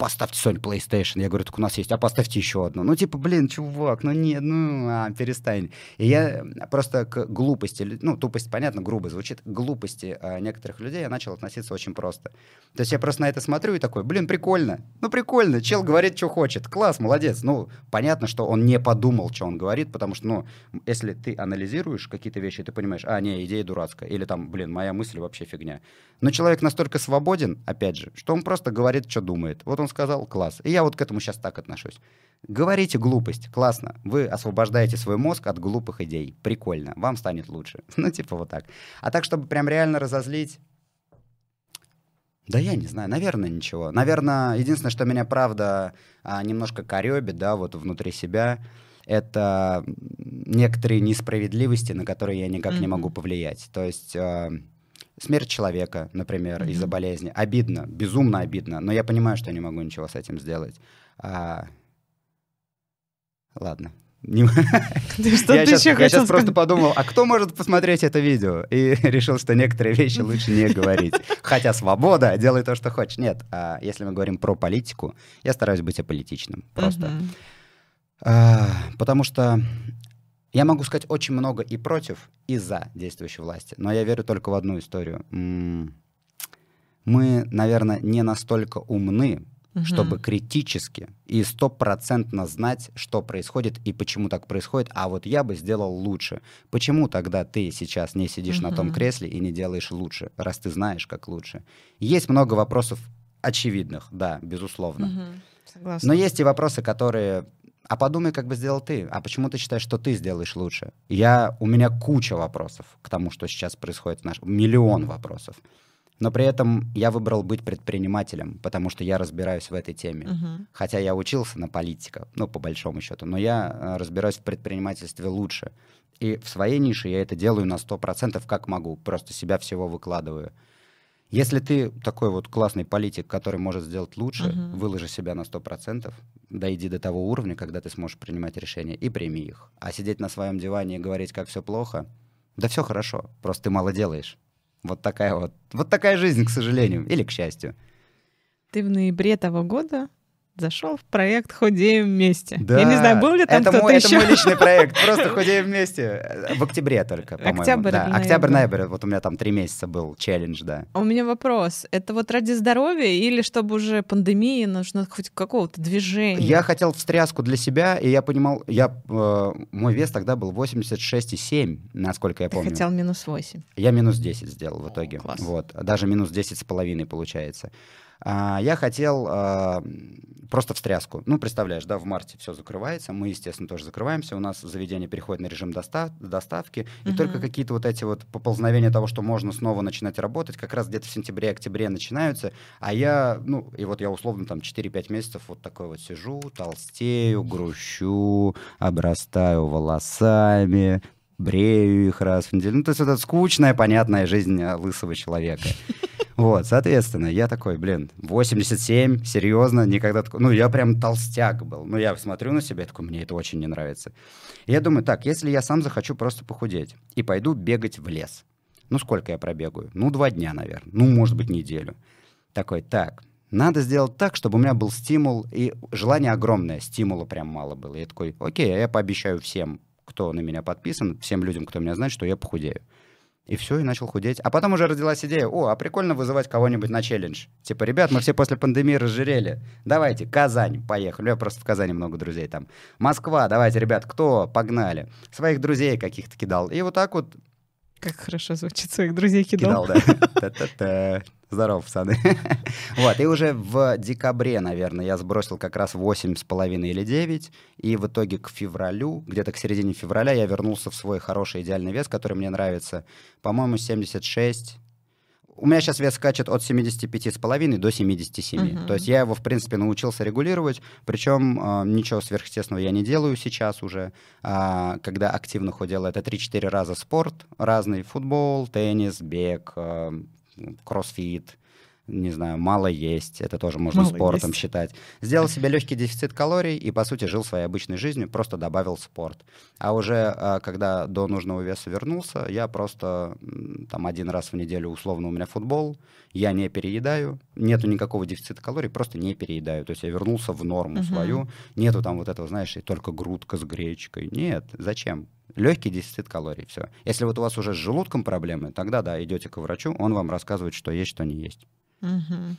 поставьте Sony PlayStation. Я говорю, так у нас есть, а поставьте еще одну. Ну, типа, блин, чувак, ну нет, ну, а, перестань. И я просто к глупости, ну, тупость, понятно, грубо звучит, к глупости а, некоторых людей я начал относиться очень просто. То есть я просто на это смотрю и такой, блин, прикольно, ну, прикольно, чел говорит, что хочет, класс, молодец. Ну, понятно, что он не подумал, что он говорит, потому что, ну, если ты анализируешь какие-то вещи, ты понимаешь, а, не, идея дурацкая, или там, блин, моя мысль вообще фигня. Но человек настолько свободен, опять же, что он просто говорит, что думает. Вот он сказал, класс. И я вот к этому сейчас так отношусь. Говорите глупость, классно. Вы освобождаете свой мозг от глупых идей. Прикольно, вам станет лучше. Ну, типа вот так. А так, чтобы прям реально разозлить, да я не знаю, наверное, ничего. Наверное, единственное, что меня, правда, а, немножко коребит, да, вот внутри себя, это некоторые несправедливости, на которые я никак mm-hmm. не могу повлиять. То есть а, Смерть человека, например, mm-hmm. из-за болезни. Обидно, безумно обидно, но я понимаю, что я не могу ничего с этим сделать. А... Ладно. я сейчас, я сейчас просто подумал, а кто может посмотреть это видео? И решил, что некоторые вещи лучше не говорить. Хотя свобода, делай то, что хочешь. Нет, а если мы говорим про политику, я стараюсь быть аполитичным. Просто. А, потому что я могу сказать очень много и против, и за действующей власти, но я верю только в одну историю. Мы, наверное, не настолько умны, угу. чтобы критически и стопроцентно знать, что происходит и почему так происходит, а вот я бы сделал лучше. Почему тогда ты сейчас не сидишь угу. на том кресле и не делаешь лучше, раз ты знаешь, как лучше? Есть много вопросов очевидных, да, безусловно. Угу. Согласна. Но есть и вопросы, которые а подумай, как бы сделал ты. А почему ты считаешь, что ты сделаешь лучше? Я, у меня куча вопросов к тому, что сейчас происходит в нашем... Миллион вопросов. Но при этом я выбрал быть предпринимателем, потому что я разбираюсь в этой теме. Uh-huh. Хотя я учился на политика, ну, по большому счету, но я э, разбираюсь в предпринимательстве лучше. И в своей нише я это делаю на 100%, как могу. Просто себя всего выкладываю. Если ты такой вот классный политик, который может сделать лучше, uh-huh. выложи себя на 100%, дойди до того уровня, когда ты сможешь принимать решения, и прими их. А сидеть на своем диване и говорить, как все плохо, да все хорошо, просто ты мало делаешь. Вот такая вот, вот такая жизнь, к сожалению, или к счастью. Ты в ноябре того года зашел в проект «Худеем вместе». Да, Я не знаю, был ли там это кто-то мой, еще? Это мой личный проект, просто «Худеем вместе». В октябре только, по-моему. Октябрь, да. Октябрь, ноябрь. Вот у меня там три месяца был челлендж, да. А у меня вопрос. Это вот ради здоровья или чтобы уже пандемия, нужно хоть какого-то движения? Я хотел встряску для себя, и я понимал, я, э, мой вес тогда был 86,7, насколько я помню. Ты хотел минус 8. Я минус 10 сделал в итоге. Класс. Вот. Даже минус 10 с половиной получается. А, я хотел а, просто встряску. Ну, представляешь, да, в марте все закрывается, мы, естественно, тоже закрываемся, у нас заведение переходит на режим достав доставки, и угу. только какие-то вот эти вот поползновения того, что можно снова начинать работать, как раз где-то в сентябре-октябре начинаются, а я, ну, и вот я условно там 4-5 месяцев вот такой вот сижу, толстею, грущу, обрастаю волосами, брею их раз в неделю. Ну, то есть это скучная, понятная жизнь э, лысого человека. Вот, соответственно, я такой, блин, 87, серьезно, никогда такой, ну, я прям толстяк был. Ну, я смотрю на себя, такой, мне это очень не нравится. И я думаю, так, если я сам захочу просто похудеть и пойду бегать в лес, ну, сколько я пробегаю? Ну, два дня, наверное, ну, может быть, неделю. Такой, так, надо сделать так, чтобы у меня был стимул, и желание огромное, стимула прям мало было. Я такой, окей, а я пообещаю всем, кто на меня подписан, всем людям, кто меня знает, что я похудею. И все, и начал худеть. А потом уже родилась идея, о, а прикольно вызывать кого-нибудь на челлендж. Типа, ребят, мы все после пандемии разжирели. Давайте, Казань, поехали. Я просто в Казани много друзей там. Москва, давайте, ребят, кто? Погнали. Своих друзей каких-то кидал. И вот так вот как хорошо звучит, своих друзей кидал. Кидал, да. Здорово, пацаны. вот, и уже в декабре, наверное, я сбросил как раз 8,5 или 9, и в итоге к февралю, где-то к середине февраля, я вернулся в свой хороший идеальный вес, который мне нравится. По-моему, 76, у меня сейчас вес скачет от 75,5 до 77. Uh-huh. То есть я его, в принципе, научился регулировать. Причем э, ничего сверхъестественного я не делаю сейчас уже. А, когда активно худел, это 3-4 раза спорт разный. Футбол, теннис, бег, э, кроссфит не знаю, мало есть, это тоже можно мало спортом есть. считать. Сделал себе легкий дефицит калорий и, по сути, жил своей обычной жизнью, просто добавил спорт. А уже а, когда до нужного веса вернулся, я просто там один раз в неделю условно у меня футбол, я не переедаю, нету никакого дефицита калорий, просто не переедаю. То есть я вернулся в норму uh-huh. свою, нету там вот этого, знаешь, и только грудка с гречкой. Нет, зачем? Легкий дефицит калорий, все. Если вот у вас уже с желудком проблемы, тогда да, идете к врачу, он вам рассказывает, что есть, что не есть. Угу.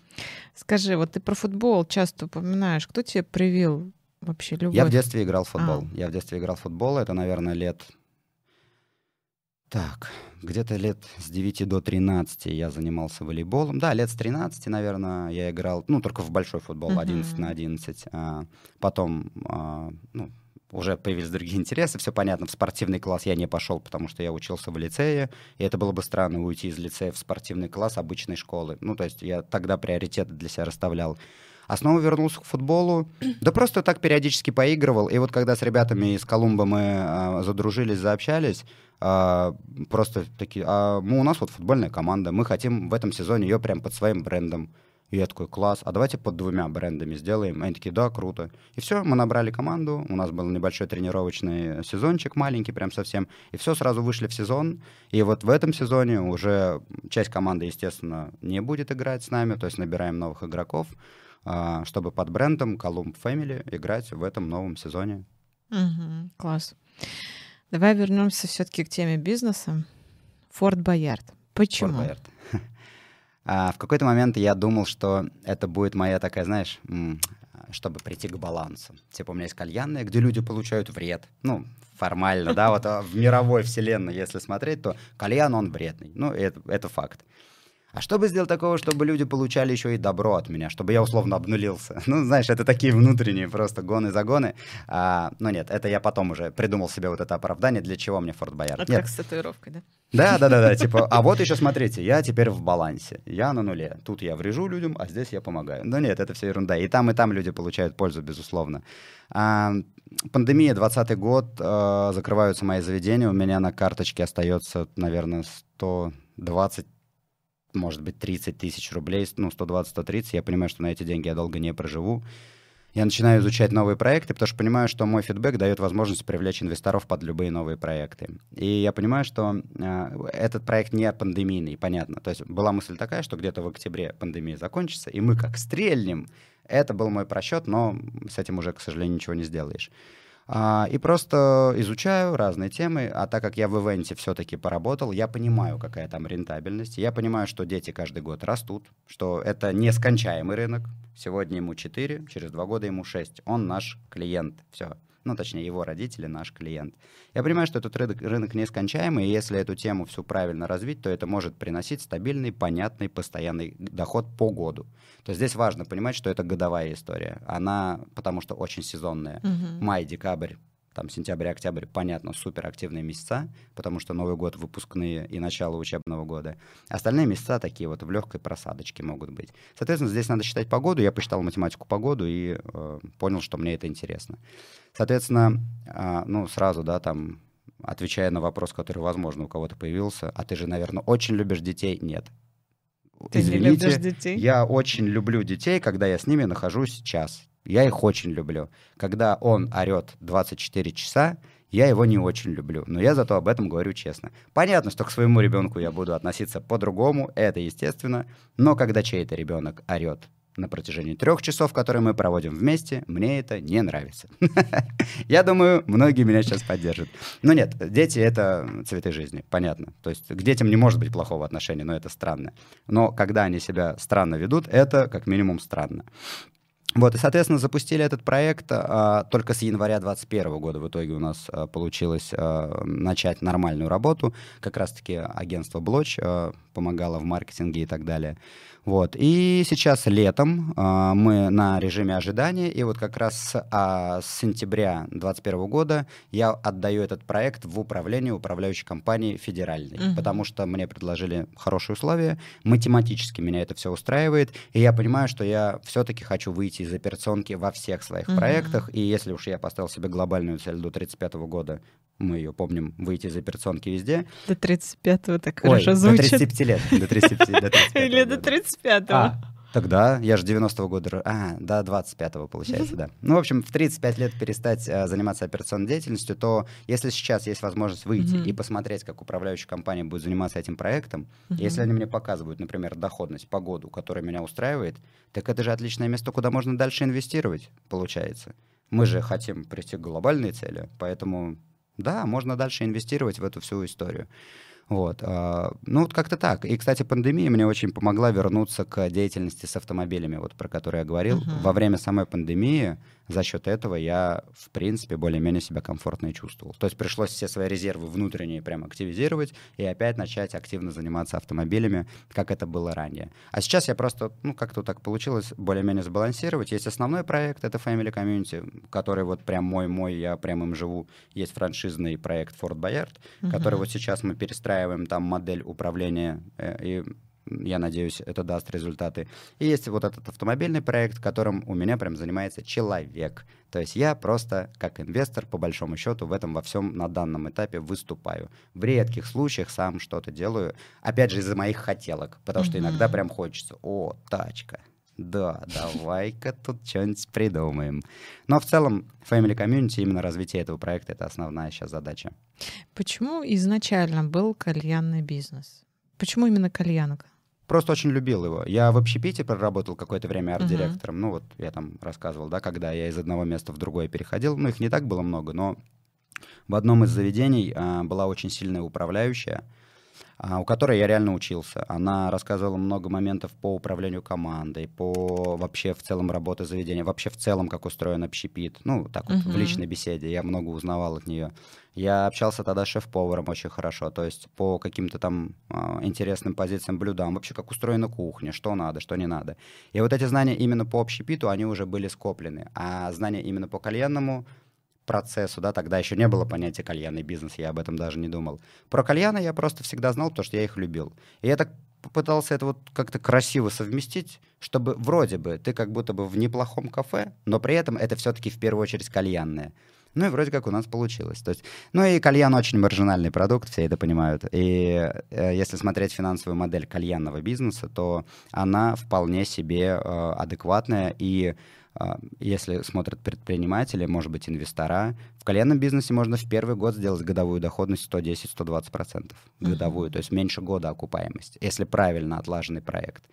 Скажи, вот ты про футбол часто упоминаешь. Кто тебе привил вообще любовь? Я в детстве играл в футбол. А. Я в детстве играл в футбол. Это, наверное, лет... Так, где-то лет с 9 до 13 я занимался волейболом. Да, лет с 13, наверное, я играл, ну, только в большой футбол, 11 uh-huh. на 11. А, потом, а, ну, уже появились другие интересы, все понятно, в спортивный класс я не пошел, потому что я учился в лицее, и это было бы странно уйти из лицея в спортивный класс обычной школы. Ну, то есть я тогда приоритеты для себя расставлял. А снова вернулся к футболу. Да просто так периодически поигрывал. И вот когда с ребятами из Колумба мы а, задружились, заобщались, а, просто такие, а мы, у нас вот футбольная команда, мы хотим в этом сезоне ее прям под своим брендом. И я такой, класс, а давайте под двумя брендами сделаем. Они такие, да, круто. И все, мы набрали команду, у нас был небольшой тренировочный сезончик, маленький прям совсем. И все, сразу вышли в сезон. И вот в этом сезоне уже часть команды, естественно, не будет играть с нами, то есть набираем новых игроков, а, чтобы под брендом Column Family играть в этом новом сезоне. Угу, класс. Давай вернемся все-таки к теме бизнеса. Форт Боярд. Почему? Форт Боярд. А в какой-то момент я думал, что это будет моя такая, знаешь, чтобы прийти к балансу. Типа у меня есть кальянная, где люди получают вред. Ну, формально, да, вот а в мировой вселенной, если смотреть, то кальян, он вредный. Ну, это, это факт. А что бы сделать такого, чтобы люди получали еще и добро от меня, чтобы я условно обнулился? Ну, знаешь, это такие внутренние просто гоны-загоны. А, ну нет, это я потом уже придумал себе вот это оправдание, для чего мне Форт Боярд. Это нет. как с татуировкой, да? Да, да, да, да, типа, а вот еще смотрите, я теперь в балансе, я на нуле. Тут я врежу людям, а здесь я помогаю. Да нет, это все ерунда. И там, и там люди получают пользу, безусловно. А, пандемия, 20 год, а, закрываются мои заведения, у меня на карточке остается, наверное, 120 может быть, 30 тысяч рублей, ну, 120-130, я понимаю, что на эти деньги я долго не проживу. Я начинаю изучать новые проекты, потому что понимаю, что мой фидбэк дает возможность привлечь инвесторов под любые новые проекты. И я понимаю, что э, этот проект не пандемийный, понятно. То есть была мысль такая, что где-то в октябре пандемия закончится, и мы как стрельнем. Это был мой просчет, но с этим уже, к сожалению, ничего не сделаешь. А, и просто изучаю разные темы, а так как я в ивенте все-таки поработал, я понимаю, какая там рентабельность, я понимаю, что дети каждый год растут, что это нескончаемый рынок, сегодня ему 4, через 2 года ему 6, он наш клиент, все ну, точнее, его родители, наш клиент. Я понимаю, что этот рынок, рынок нескончаемый, и если эту тему всю правильно развить, то это может приносить стабильный, понятный, постоянный доход по году. То есть здесь важно понимать, что это годовая история. Она, потому что очень сезонная. Uh-huh. Май, декабрь, там сентябрь, октябрь, понятно, супер активные месяца, потому что Новый год, выпускные и начало учебного года. Остальные месяца такие вот в легкой просадочке могут быть. Соответственно, здесь надо считать погоду. Я посчитал математику погоду и э, понял, что мне это интересно. Соответственно, э, ну, сразу, да, там, отвечая на вопрос, который, возможно, у кого-то появился, а ты же, наверное, очень любишь детей? Нет. Ты Извините, не любишь детей? Я очень люблю детей, когда я с ними нахожусь час. Я их очень люблю. Когда он орет 24 часа, я его не очень люблю, но я зато об этом говорю честно. Понятно, что к своему ребенку я буду относиться по-другому, это естественно, но когда чей-то ребенок орет на протяжении трех часов, которые мы проводим вместе, мне это не нравится. Я думаю, многие меня сейчас поддержат. Но нет, дети — это цветы жизни, понятно. То есть к детям не может быть плохого отношения, но это странно. Но когда они себя странно ведут, это как минимум странно. Вот, и, соответственно, запустили этот проект а, только с января 2021 года. В итоге у нас а, получилось а, начать нормальную работу. Как раз-таки агентство Блоч а, помогало в маркетинге и так далее. Вот. И сейчас летом э, мы на режиме ожидания, и вот как раз а, с сентября 2021 года я отдаю этот проект в управление управляющей компании федеральной, угу. потому что мне предложили хорошие условия, математически меня это все устраивает, и я понимаю, что я все-таки хочу выйти из операционки во всех своих угу. проектах, и если уж я поставил себе глобальную цель до 35 года мы ее помним, выйти из операционки везде. До 35-го так Ой, хорошо звучит. до 35 лет. До 35, до 35 Или до 35-го. А, тогда, я же 90-го года, а, до 25-го, получается, да. Ну, в общем, в 35 лет перестать а, заниматься операционной деятельностью, то если сейчас есть возможность выйти и посмотреть, как управляющая компания будет заниматься этим проектом, если они мне показывают, например, доходность по году, которая меня устраивает, так это же отличное место, куда можно дальше инвестировать, получается. Мы же хотим прийти к глобальной цели, поэтому да, можно дальше инвестировать в эту всю историю. Вот. А, ну, вот как-то так. И, кстати, пандемия мне очень помогла вернуться к деятельности с автомобилями, вот про которую я говорил. Uh-huh. Во время самой пандемии за счет этого я, в принципе, более-менее себя комфортно и чувствовал. То есть пришлось все свои резервы внутренние прям активизировать и опять начать активно заниматься автомобилями, как это было ранее. А сейчас я просто, ну, как-то так получилось более-менее сбалансировать. Есть основной проект, это Family Community, который вот прям мой-мой, я прям им живу. Есть франшизный проект Ford Boyard, uh-huh. который вот сейчас мы перестраиваем там модель управления э, и я надеюсь, это даст результаты. И есть вот этот автомобильный проект, которым у меня прям занимается человек. То есть я просто как инвестор, по большому счету, в этом во всем на данном этапе выступаю. В редких случаях сам что-то делаю, опять же, из-за моих хотелок, потому что иногда прям хочется, о, тачка, да, давай-ка тут что-нибудь придумаем. Но в целом Family Community, именно развитие этого проекта, это основная сейчас задача. Почему изначально был кальянный бизнес? Почему именно кальянка? Просто очень любил его. Я в общепите проработал какое-то время арт-директором. Uh-huh. Ну вот я там рассказывал, да, когда я из одного места в другое переходил. Ну их не так было много, но в одном из заведений а, была очень сильная управляющая. А, у которой я реально учился. Она рассказывала много моментов по управлению командой, по вообще в целом работе заведения, вообще в целом, как устроен общепит. Ну, так вот, uh-huh. в личной беседе я много узнавал от нее. Я общался тогда с шеф-поваром очень хорошо, то есть по каким-то там э, интересным позициям блюдам, вообще как устроена кухня, что надо, что не надо. И вот эти знания именно по общепиту, они уже были скоплены, а знания именно по кальянному процессу, да, тогда еще не было понятия кальянный бизнес, я об этом даже не думал. Про кальяны я просто всегда знал, потому что я их любил. И я так попытался это вот как-то красиво совместить, чтобы вроде бы ты как будто бы в неплохом кафе, но при этом это все-таки в первую очередь кальянное. Ну и вроде как у нас получилось. То есть, ну и кальян очень маржинальный продукт, все это понимают. И э, если смотреть финансовую модель кальянного бизнеса, то она вполне себе э, адекватная и если смотрят предприниматели, может быть, инвестора, в кальянном бизнесе можно в первый год сделать годовую доходность 110-120% годовую, uh-huh. то есть меньше года окупаемость, если правильно отлаженный проект.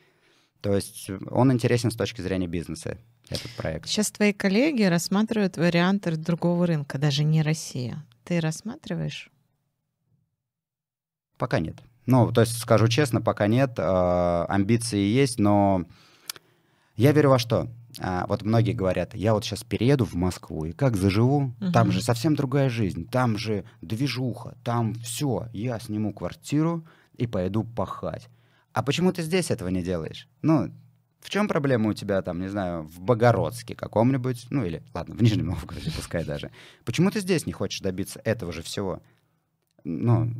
То есть он интересен с точки зрения бизнеса, этот проект. Сейчас твои коллеги рассматривают варианты другого рынка, даже не Россия. Ты рассматриваешь? Пока нет. Ну, то есть, скажу честно, пока нет. Э, амбиции есть, но я верю во что? А, вот многие говорят, я вот сейчас перееду в Москву, и как заживу? Угу. Там же совсем другая жизнь, там же движуха, там все. Я сниму квартиру и пойду пахать. А почему ты здесь этого не делаешь? Ну, в чем проблема у тебя там, не знаю, в Богородске каком-нибудь, ну или, ладно, в Нижнем Новгороде пускай даже. Почему ты здесь не хочешь добиться этого же всего? Ну,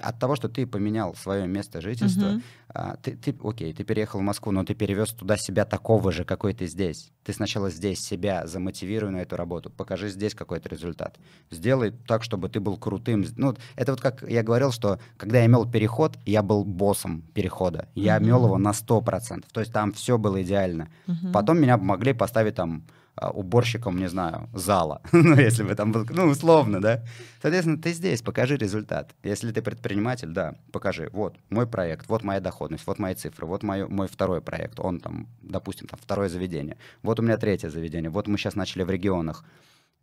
от того, что ты поменял свое место жительства, uh-huh. ты, ты, окей, ты переехал в Москву, но ты перевез туда себя такого же, какой ты здесь. Ты сначала здесь себя замотивируй на эту работу, покажи здесь какой-то результат. Сделай так, чтобы ты был крутым. Ну, это вот как я говорил, что когда я мел переход, я был боссом перехода. Я uh-huh. мел его на 100%. То есть там все было идеально. Uh-huh. Потом меня могли поставить там уборщиком, не знаю, зала, ну, если бы там был, ну, условно, да. Соответственно, ты здесь, покажи результат. Если ты предприниматель, да, покажи, вот мой проект, вот моя доходность, вот мои цифры, вот мой, мой второй проект, он там, допустим, там второе заведение, вот у меня третье заведение, вот мы сейчас начали в регионах.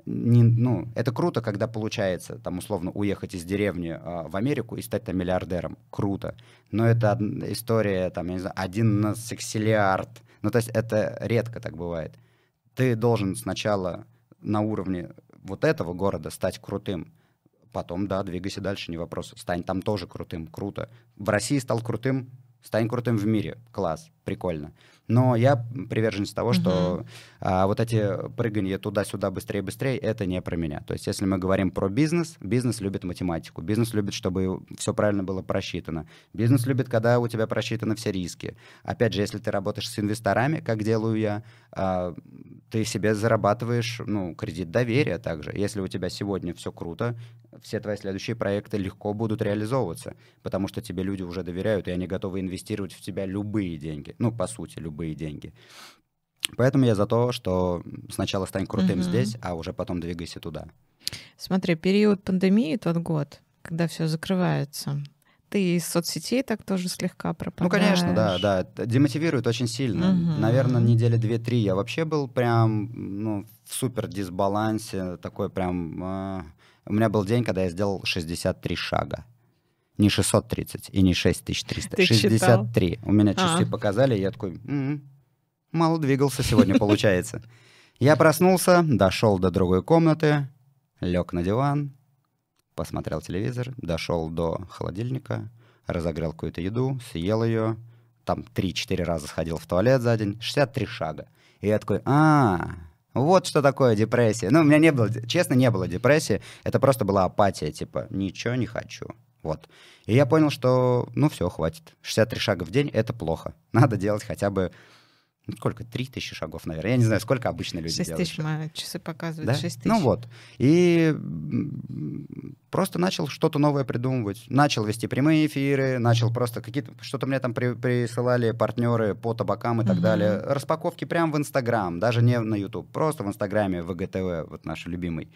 Не, ну, это круто, когда получается, там, условно, уехать из деревни э, в Америку и стать там миллиардером. Круто. Но это история, там, я не знаю, один на сексиллиард. Ну, то есть это редко так бывает ты должен сначала на уровне вот этого города стать крутым, потом, да, двигайся дальше, не вопрос. Стань там тоже крутым, круто. В России стал крутым, стань крутым в мире. Класс, прикольно. Но я приверженец того, угу. что а, вот эти прыгания туда-сюда быстрее-быстрее, это не про меня. То есть если мы говорим про бизнес, бизнес любит математику, бизнес любит, чтобы все правильно было просчитано. Бизнес любит, когда у тебя просчитаны все риски. Опять же, если ты работаешь с инвесторами, как делаю я, а, ты себе зарабатываешь ну, кредит доверия также. Если у тебя сегодня все круто, все твои следующие проекты легко будут реализовываться, потому что тебе люди уже доверяют, и они готовы инвестировать в тебя любые деньги. Ну, по сути, любые деньги. Поэтому я за то, что сначала стань крутым угу. здесь, а уже потом двигайся туда. Смотри, период пандемии тот год, когда все закрывается, ты из соцсетей так тоже слегка пропадаешь. Ну, конечно, да, да. Демотивирует очень сильно. Угу. Наверное, недели две-три я вообще был прям ну, в супер дисбалансе. Такой прям... Э... У меня был день, когда я сделал 63 шага. Не 630 и не 6300. Ты 63. Читал? У меня часы а. показали, и я такой... М-м, мало двигался сегодня, получается. Я проснулся, дошел до другой комнаты, лег на диван, посмотрел телевизор, дошел до холодильника, разогрел какую-то еду, съел ее, там 3-4 раза сходил в туалет за день, 63 шага. И я такой, а, вот что такое депрессия. Ну, у меня не было, честно, не было депрессии, это просто была апатия, типа, ничего не хочу. Вот. И я понял, что, ну, все, хватит. 63 шага в день — это плохо. Надо делать хотя бы ну, сколько, тысячи шагов, наверное. Я не знаю, сколько обычно люди 6 делают. 6 тысяч, часы показывают, да? 6 тысяч. Ну вот. И просто начал что-то новое придумывать. Начал вести прямые эфиры, начал просто какие-то... Что-то мне там при, присылали партнеры по табакам и так uh-huh. далее. Распаковки прямо в Инстаграм, даже не на YouTube, просто в Инстаграме, в ВГТВ, вот наш любимый.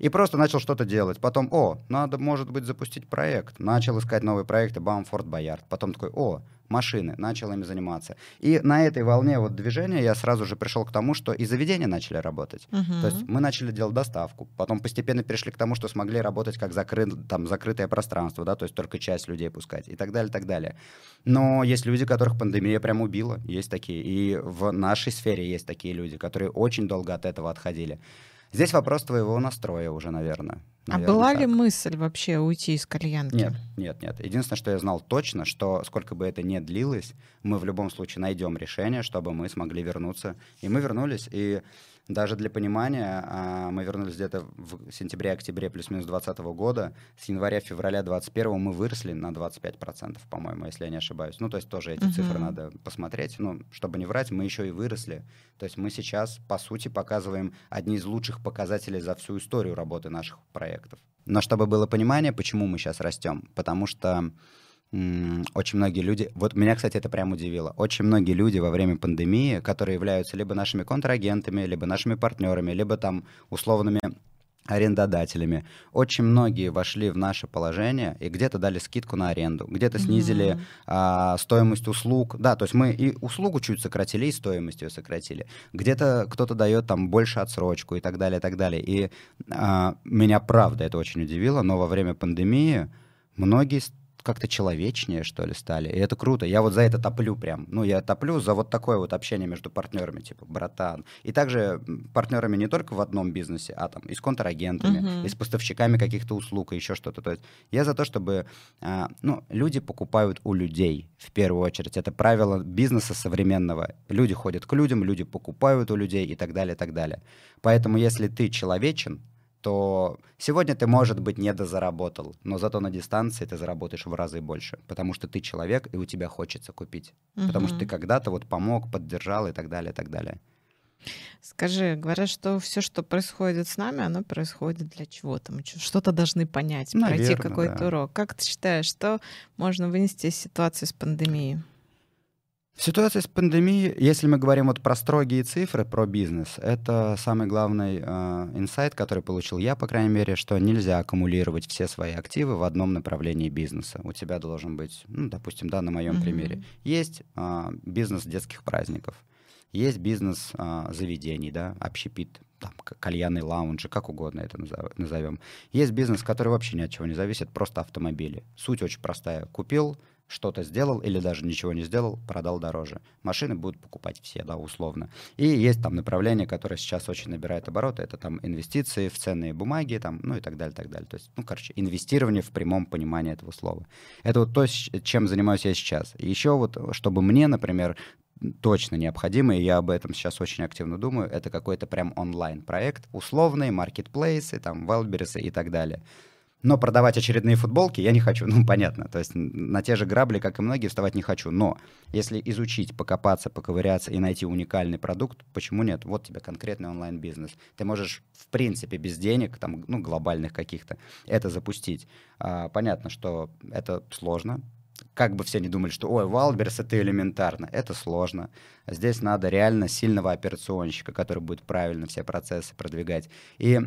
И просто начал что-то делать. Потом, о, надо, может быть, запустить проект. Начал искать новые проекты, бам, Форт Боярд. Потом такой, о, машины, начал ими заниматься. И на этой волне вот движения я сразу же пришел к тому, что и заведения начали работать. Uh-huh. То есть мы начали делать доставку, потом постепенно перешли к тому, что смогли работать как закры... там, закрытое пространство, да, то есть только часть людей пускать и так далее, так далее. Но есть люди, которых пандемия прям убила, есть такие. И в нашей сфере есть такие люди, которые очень долго от этого отходили. Здесь вопрос твоего настроя уже, наверное. наверное а была так. ли мысль вообще уйти из кальянки? Нет, нет, нет. Единственное, что я знал точно, что сколько бы это ни длилось, мы в любом случае найдем решение, чтобы мы смогли вернуться. И мы вернулись, и даже для понимания, а, мы вернулись где-то в сентябре-октябре плюс-минус 2020 года. С января-февраля 2021 мы выросли на 25%, по-моему, если я не ошибаюсь. Ну, то есть тоже эти uh-huh. цифры надо посмотреть. Ну, чтобы не врать, мы еще и выросли. То есть мы сейчас, по сути, показываем одни из лучших показателей за всю историю работы наших проектов. Но чтобы было понимание, почему мы сейчас растем. Потому что очень многие люди, вот меня, кстати, это прям удивило, очень многие люди во время пандемии, которые являются либо нашими контрагентами, либо нашими партнерами, либо там условными арендодателями. Очень многие вошли в наше положение и где-то дали скидку на аренду, где-то снизили mm-hmm. а, стоимость услуг. Да, то есть мы и услугу чуть сократили, и стоимость ее сократили. Где-то кто-то дает там больше отсрочку и так далее, и так далее. И а, меня правда это очень удивило, но во время пандемии многие как-то человечнее, что ли, стали. И это круто. Я вот за это топлю прям. Ну, я топлю за вот такое вот общение между партнерами, типа, братан. И также партнерами не только в одном бизнесе, а там и с контрагентами, uh-huh. и с поставщиками каких-то услуг, и еще что-то. То есть я за то, чтобы, а, ну, люди покупают у людей в первую очередь. Это правило бизнеса современного. Люди ходят к людям, люди покупают у людей и так далее, и так далее. Поэтому если ты человечен, то сегодня ты, может быть, не дозаработал, но зато на дистанции ты заработаешь в разы больше, потому что ты человек, и у тебя хочется купить. Угу. Потому что ты когда-то вот помог, поддержал и так далее, и так далее. Скажи, говорят, что все, что происходит с нами, оно происходит для чего-то. Мы что-то должны понять, Наверное, пройти какой-то да. урок. Как ты считаешь, что можно вынести из ситуации с пандемией? Ситуация с пандемией, если мы говорим вот про строгие цифры, про бизнес, это самый главный э, инсайт, который получил я, по крайней мере, что нельзя аккумулировать все свои активы в одном направлении бизнеса. У тебя должен быть, ну, допустим, да, на моем mm-hmm. примере, есть э, бизнес детских праздников, есть бизнес э, заведений, да, общепит, там, кальянный лаунжи, как угодно это назовем. Есть бизнес, который вообще ни от чего не зависит, просто автомобили. Суть очень простая. Купил, что-то сделал или даже ничего не сделал, продал дороже. Машины будут покупать все, да, условно. И есть там направление, которое сейчас очень набирает обороты, это там инвестиции в ценные бумаги, там, ну и так далее, так далее. То есть, ну, короче, инвестирование в прямом понимании этого слова. Это вот то, чем занимаюсь я сейчас. Еще вот, чтобы мне, например, точно необходимо, и я об этом сейчас очень активно думаю, это какой-то прям онлайн-проект, условные маркетплейсы, там, Wildberries и так далее. Но продавать очередные футболки я не хочу. Ну, понятно. То есть на те же грабли, как и многие, вставать не хочу. Но если изучить, покопаться, поковыряться и найти уникальный продукт, почему нет? Вот тебе конкретный онлайн-бизнес. Ты можешь, в принципе, без денег, там, ну, глобальных каких-то, это запустить. А, понятно, что это сложно, как бы все не думали, что ой, Wildberries это элементарно, это сложно. Здесь надо реально сильного операционщика, который будет правильно все процессы продвигать. И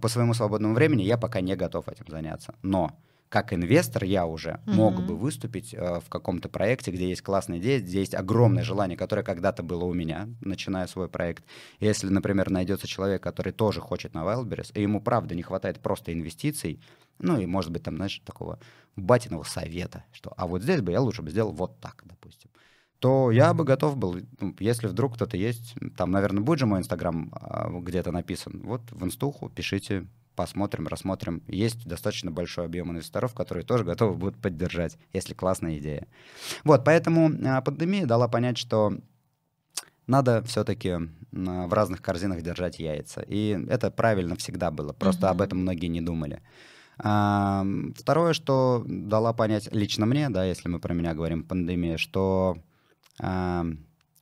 по своему свободному времени я пока не готов этим заняться. Но как инвестор я уже mm-hmm. мог бы выступить э, в каком-то проекте, где есть классная идея, где есть огромное желание, которое когда-то было у меня, начиная свой проект. Если, например, найдется человек, который тоже хочет на Wildberries, и ему правда не хватает просто инвестиций, ну и, может быть, там, знаешь, такого батиного совета, что а вот здесь бы я лучше бы сделал вот так, допустим то я бы готов был, ну, если вдруг кто-то есть, там, наверное, будет же мой инстаграм а, где-то написан, вот в инстуху пишите, посмотрим, рассмотрим. Есть достаточно большой объем инвесторов, которые тоже готовы будут поддержать, если классная идея. Вот, поэтому а, пандемия дала понять, что надо все-таки в разных корзинах держать яйца. И это правильно всегда было, просто uh-huh. об этом многие не думали. А, второе, что дала понять лично мне, да, если мы про меня говорим, пандемия, что а,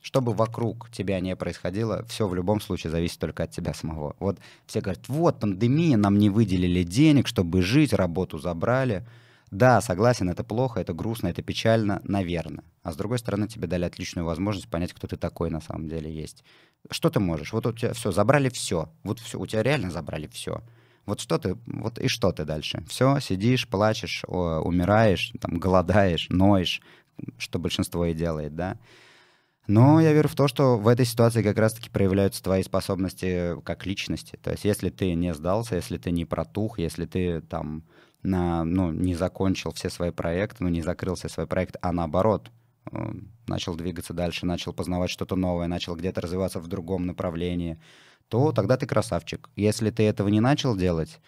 что бы вокруг тебя не происходило, все в любом случае зависит только от тебя самого. Вот все говорят, вот пандемия, нам не выделили денег, чтобы жить, работу забрали. Да, согласен, это плохо, это грустно, это печально, наверное. А с другой стороны, тебе дали отличную возможность понять, кто ты такой на самом деле есть. Что ты можешь? Вот у тебя все, забрали все. Вот все, у тебя реально забрали все. Вот что ты, вот и что ты дальше? Все, сидишь, плачешь, умираешь, там, голодаешь, ноешь, что большинство и делает, да. Но я верю в то, что в этой ситуации как раз-таки проявляются твои способности как личности. То есть если ты не сдался, если ты не протух, если ты там на, ну, не закончил все свои проекты, ну, не закрыл все свои проекты, а наоборот, э, начал двигаться дальше, начал познавать что-то новое, начал где-то развиваться в другом направлении, то тогда ты красавчик. Если ты этого не начал делать,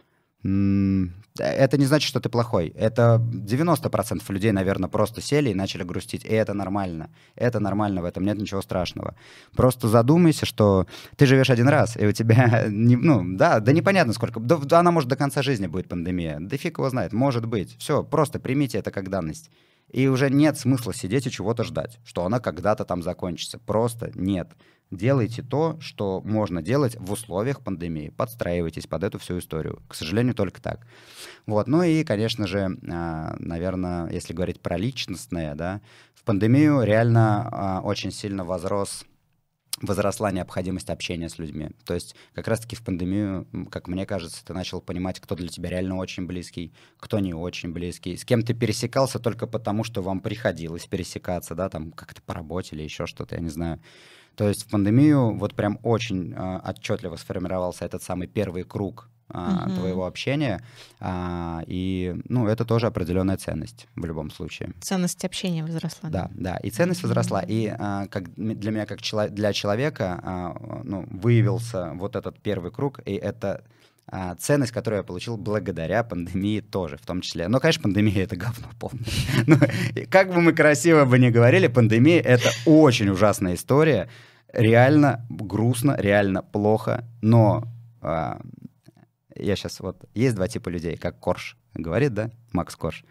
это не значит, что ты плохой. Это 90% людей, наверное, просто сели и начали грустить. И это нормально. Это нормально, в этом нет ничего страшного. Просто задумайся, что ты живешь один раз, и у тебя, не, ну, да, да непонятно сколько. Да, она может до конца жизни будет пандемия. Да фиг его знает, может быть. Все, просто примите это как данность. И уже нет смысла сидеть и чего-то ждать, что она когда-то там закончится. Просто нет. Делайте то, что можно делать в условиях пандемии. Подстраивайтесь под эту всю историю. К сожалению, только так. Вот. Ну и, конечно же, а, наверное, если говорить про личностное, да, в пандемию реально а, очень сильно возрос возросла необходимость общения с людьми. То есть как раз-таки в пандемию, как мне кажется, ты начал понимать, кто для тебя реально очень близкий, кто не очень близкий, с кем ты пересекался только потому, что вам приходилось пересекаться, да, там как-то по работе или еще что-то, я не знаю. То есть в пандемию вот прям очень э, отчетливо сформировался этот самый первый круг а, угу. твоего общения. А, и, ну, это тоже определенная ценность в любом случае. Ценность общения возросла. Да, да, и ценность возросла. И а, как для меня, как чело- для человека, а, ну, выявился вот этот первый круг, и это а, ценность, которую я получил благодаря пандемии тоже, в том числе. Но, конечно, пандемия — это говно полное. Ну, как бы мы красиво бы не говорили, пандемия — это очень ужасная история. Реально грустно, реально плохо, но а, я сейчас вот... Есть два типа людей, как Корж говорит, да, Макс Корж.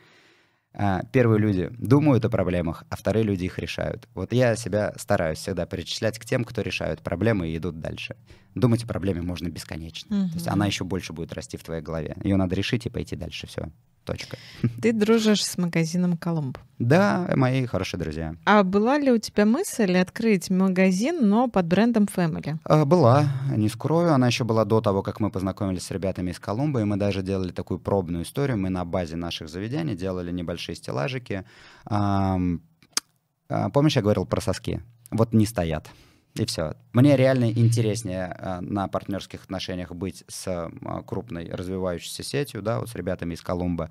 А, первые люди думают о проблемах, а вторые люди их решают. Вот я себя стараюсь всегда перечислять к тем, кто решают проблемы и идут дальше. Думать о проблеме можно бесконечно. Mm-hmm. То есть она еще больше будет расти в твоей голове. Ее надо решить и пойти дальше. Все. Точка. Ты дружишь с магазином Колумб. Да, мои хорошие друзья. А была ли у тебя мысль открыть магазин, но под брендом Family? А, была, не скрою. Она еще была до того, как мы познакомились с ребятами из Колумба, и мы даже делали такую пробную историю. Мы на базе наших заведений делали небольшие стеллажики. А, помнишь, я говорил про соски? Вот не стоят. И все. Мне реально интереснее э, на партнерских отношениях быть с э, крупной развивающейся сетью, да, вот с ребятами из Колумба,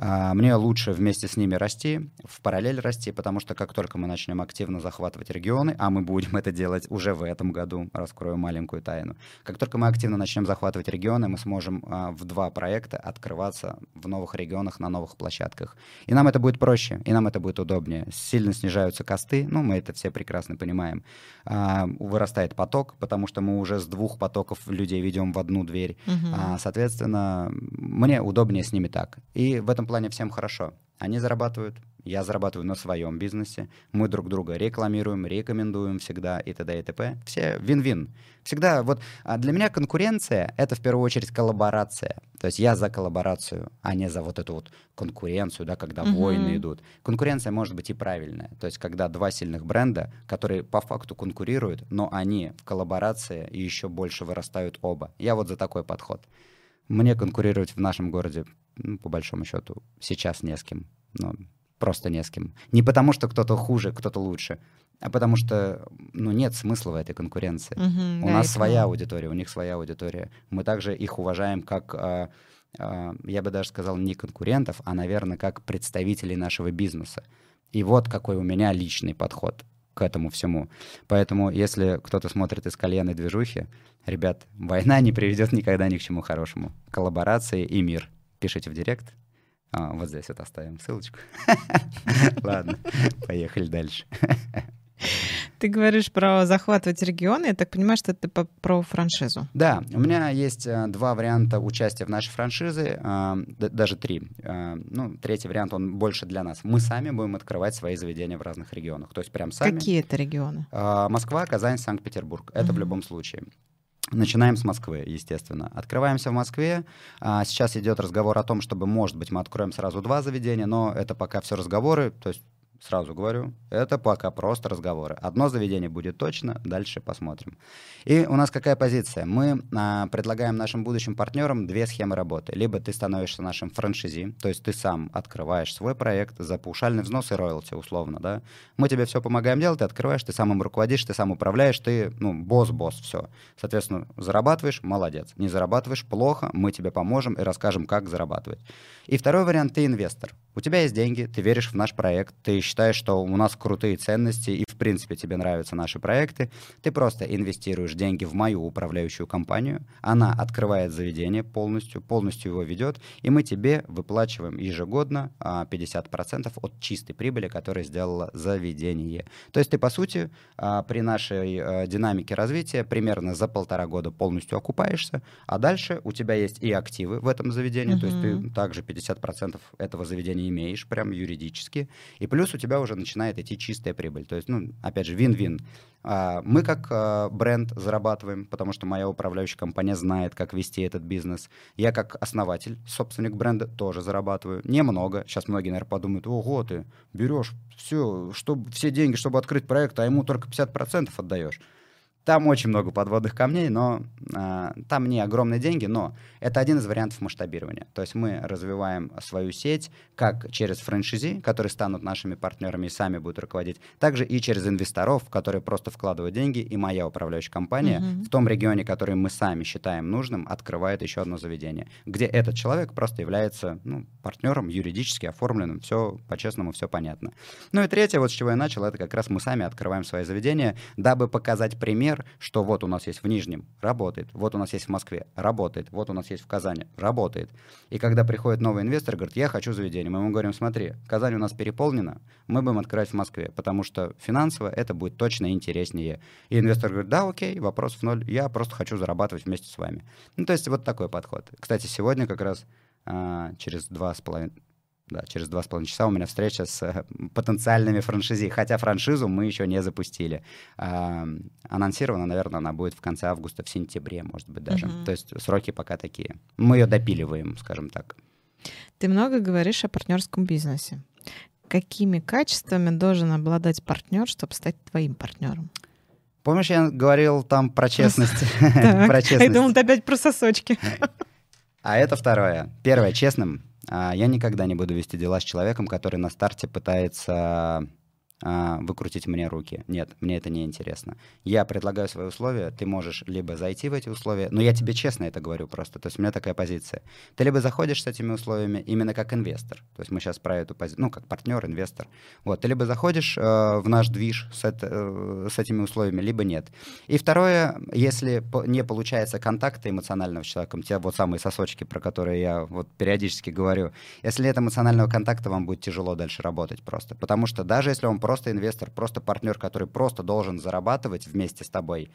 мне лучше вместе с ними расти, в параллель расти, потому что как только мы начнем активно захватывать регионы, а мы будем это делать уже в этом году, раскрою маленькую тайну, как только мы активно начнем захватывать регионы, мы сможем а, в два проекта открываться в новых регионах, на новых площадках. И нам это будет проще, и нам это будет удобнее. Сильно снижаются косты, ну, мы это все прекрасно понимаем. А, вырастает поток, потому что мы уже с двух потоков людей ведем в одну дверь. Угу. Соответственно, мне удобнее с ними так. И в этом плане всем хорошо. Они зарабатывают, я зарабатываю на своем бизнесе, мы друг друга рекламируем, рекомендуем всегда и т.д. и т.п. Все вин-вин. Всегда вот а для меня конкуренция — это в первую очередь коллаборация. То есть я за коллаборацию, а не за вот эту вот конкуренцию, да, когда uh-huh. войны идут. Конкуренция может быть и правильная. То есть когда два сильных бренда, которые по факту конкурируют, но они в коллаборации и еще больше вырастают оба. Я вот за такой подход. Мне конкурировать в нашем городе, ну, по большому счету, сейчас не с кем. Ну, просто не с кем. Не потому, что кто-то хуже, кто-то лучше, а потому что, ну, нет смысла в этой конкуренции. Угу, у да, нас своя понимаю. аудитория, у них своя аудитория. Мы также их уважаем как, а, а, я бы даже сказал, не конкурентов, а, наверное, как представителей нашего бизнеса. И вот какой у меня личный подход к этому всему. Поэтому, если кто-то смотрит из кальянной движухи, Ребят, война не приведет никогда ни к чему хорошему. Коллаборации и мир. Пишите в директ. А, вот здесь вот оставим ссылочку. Ладно, поехали дальше. Ты говоришь про захватывать регионы. Я так понимаю, что это про франшизу. Да, у меня есть э, два варианта участия в нашей франшизе, э, даже три. Э, ну, третий вариант, он больше для нас. Мы сами будем открывать свои заведения в разных регионах. То есть прям сами. Какие это регионы? Москва, Казань, Санкт-Петербург. Это в любом случае. Начинаем с Москвы, естественно. Открываемся в Москве. А, сейчас идет разговор о том, чтобы, может быть, мы откроем сразу два заведения, но это пока все разговоры. То есть сразу говорю, это пока просто разговоры. Одно заведение будет точно, дальше посмотрим. И у нас какая позиция? Мы а, предлагаем нашим будущим партнерам две схемы работы. Либо ты становишься нашим франшизи, то есть ты сам открываешь свой проект за паушальный взнос и роялти, условно, да. Мы тебе все помогаем делать, ты открываешь, ты сам им руководишь, ты сам управляешь, ты, ну, босс-босс, все. Соответственно, зарабатываешь, молодец. Не зарабатываешь, плохо, мы тебе поможем и расскажем, как зарабатывать. И второй вариант, ты инвестор. У тебя есть деньги, ты веришь в наш проект, ты считаешь, что у нас крутые ценности и, в принципе, тебе нравятся наши проекты, ты просто инвестируешь деньги в мою управляющую компанию, она открывает заведение полностью, полностью его ведет, и мы тебе выплачиваем ежегодно 50% а, от чистой прибыли, которую сделало заведение. То есть ты, по сути, а, при нашей а, динамике развития примерно за полтора года полностью окупаешься, а дальше у тебя есть и активы в этом заведении, uh-huh. то есть ты также 50% этого заведения имеешь, прям юридически, и плюс у тебя уже начинает идти чистая прибыль. То есть, ну, опять же, вин-вин. А, мы как а, бренд зарабатываем, потому что моя управляющая компания знает, как вести этот бизнес. Я как основатель, собственник бренда, тоже зарабатываю. Немного. Сейчас многие, наверное, подумают, ого, ты берешь все, чтобы, все деньги, чтобы открыть проект, а ему только 50% отдаешь. Там очень много подводных камней, но э, там не огромные деньги, но это один из вариантов масштабирования. То есть мы развиваем свою сеть как через франшизи, которые станут нашими партнерами и сами будут руководить, также и через инвесторов, которые просто вкладывают деньги, и моя управляющая компания mm-hmm. в том регионе, который мы сами считаем нужным, открывает еще одно заведение, где этот человек просто является ну, партнером юридически оформленным, все по-честному, все понятно. Ну и третье, вот с чего я начал, это как раз мы сами открываем свои заведения, дабы показать пример пример, что вот у нас есть в Нижнем, работает, вот у нас есть в Москве, работает, вот у нас есть в Казани, работает. И когда приходит новый инвестор, говорит, я хочу заведение, мы ему говорим, смотри, Казань у нас переполнена, мы будем открывать в Москве, потому что финансово это будет точно интереснее. И инвестор говорит, да, окей, вопросов ноль, я просто хочу зарабатывать вместе с вами. Ну, то есть вот такой подход. Кстати, сегодня как раз а, через два с половиной да, через два с половиной часа у меня встреча с э, потенциальными франшизи, хотя франшизу мы еще не запустили. А, анонсирована, наверное, она будет в конце августа, в сентябре, может быть, даже. Uh-huh. То есть сроки пока такие. Мы ее допиливаем, скажем так. Ты много говоришь о партнерском бизнесе. Какими качествами должен обладать партнер, чтобы стать твоим партнером? Помнишь, я говорил там про честность? Про честность. Я думал, ты опять про сосочки. А это второе. Первое, честным. А, я никогда не буду вести дела с человеком, который на старте пытается выкрутить мне руки. Нет, мне это не интересно. Я предлагаю свои условия, ты можешь либо зайти в эти условия, но я тебе честно это говорю просто, то есть у меня такая позиция. Ты либо заходишь с этими условиями именно как инвестор, то есть мы сейчас про эту позицию, ну, как партнер, инвестор. Вот, ты либо заходишь э, в наш движ с, это, э, с этими условиями, либо нет. И второе, если по, не получается контакта эмоционального с человеком, те вот самые сосочки, про которые я вот периодически говорю, если нет эмоционального контакта, вам будет тяжело дальше работать просто, потому что даже если он просто инвестор, просто партнер, который просто должен зарабатывать вместе с тобой,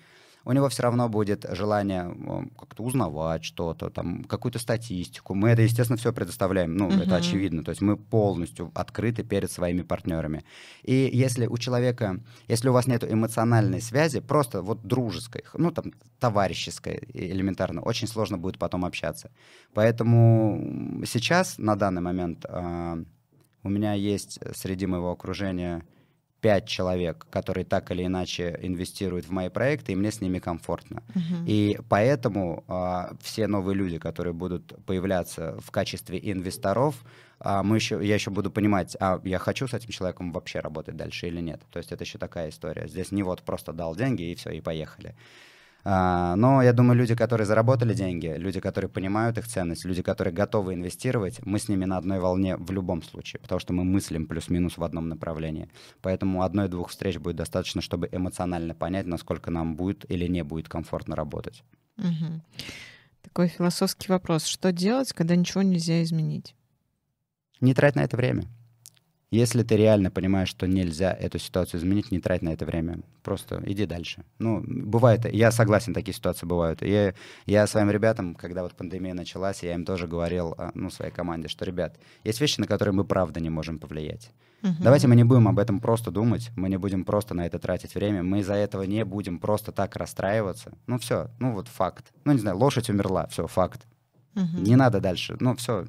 у него все равно будет желание как-то узнавать что-то, там, какую-то статистику. Мы это, естественно, все предоставляем, ну, uh-huh. это очевидно. То есть мы полностью открыты перед своими партнерами. И если у человека, если у вас нет эмоциональной связи, просто вот дружеской, ну, там, товарищеской элементарно, очень сложно будет потом общаться. Поэтому сейчас, на данный момент, э, у меня есть среди моего окружения пять человек, которые так или иначе инвестируют в мои проекты, и мне с ними комфортно. Uh-huh. И поэтому э, все новые люди, которые будут появляться в качестве инвесторов, э, мы еще, я еще буду понимать, а я хочу с этим человеком вообще работать дальше или нет. То есть это еще такая история. Здесь не вот просто дал деньги и все, и поехали. А, но я думаю, люди, которые заработали деньги, люди, которые понимают их ценность, люди, которые готовы инвестировать, мы с ними на одной волне в любом случае, потому что мы мыслим плюс-минус в одном направлении. Поэтому одной-двух встреч будет достаточно, чтобы эмоционально понять, насколько нам будет или не будет комфортно работать. Угу. Такой философский вопрос. Что делать, когда ничего нельзя изменить? Не трать на это время. Если ты реально понимаешь, что нельзя эту ситуацию изменить, не трать на это время. Просто иди дальше. Ну, бывает, я согласен, такие ситуации бывают. Я, я своим ребятам, когда вот пандемия началась, я им тоже говорил, а, ну, своей команде, что, ребят, есть вещи, на которые мы правда не можем повлиять. Угу. Давайте мы не будем об этом просто думать, мы не будем просто на это тратить время, мы из-за этого не будем просто так расстраиваться. Ну, все, ну, вот факт. Ну, не знаю, лошадь умерла, все, факт. Угу. Не надо дальше. Ну, все,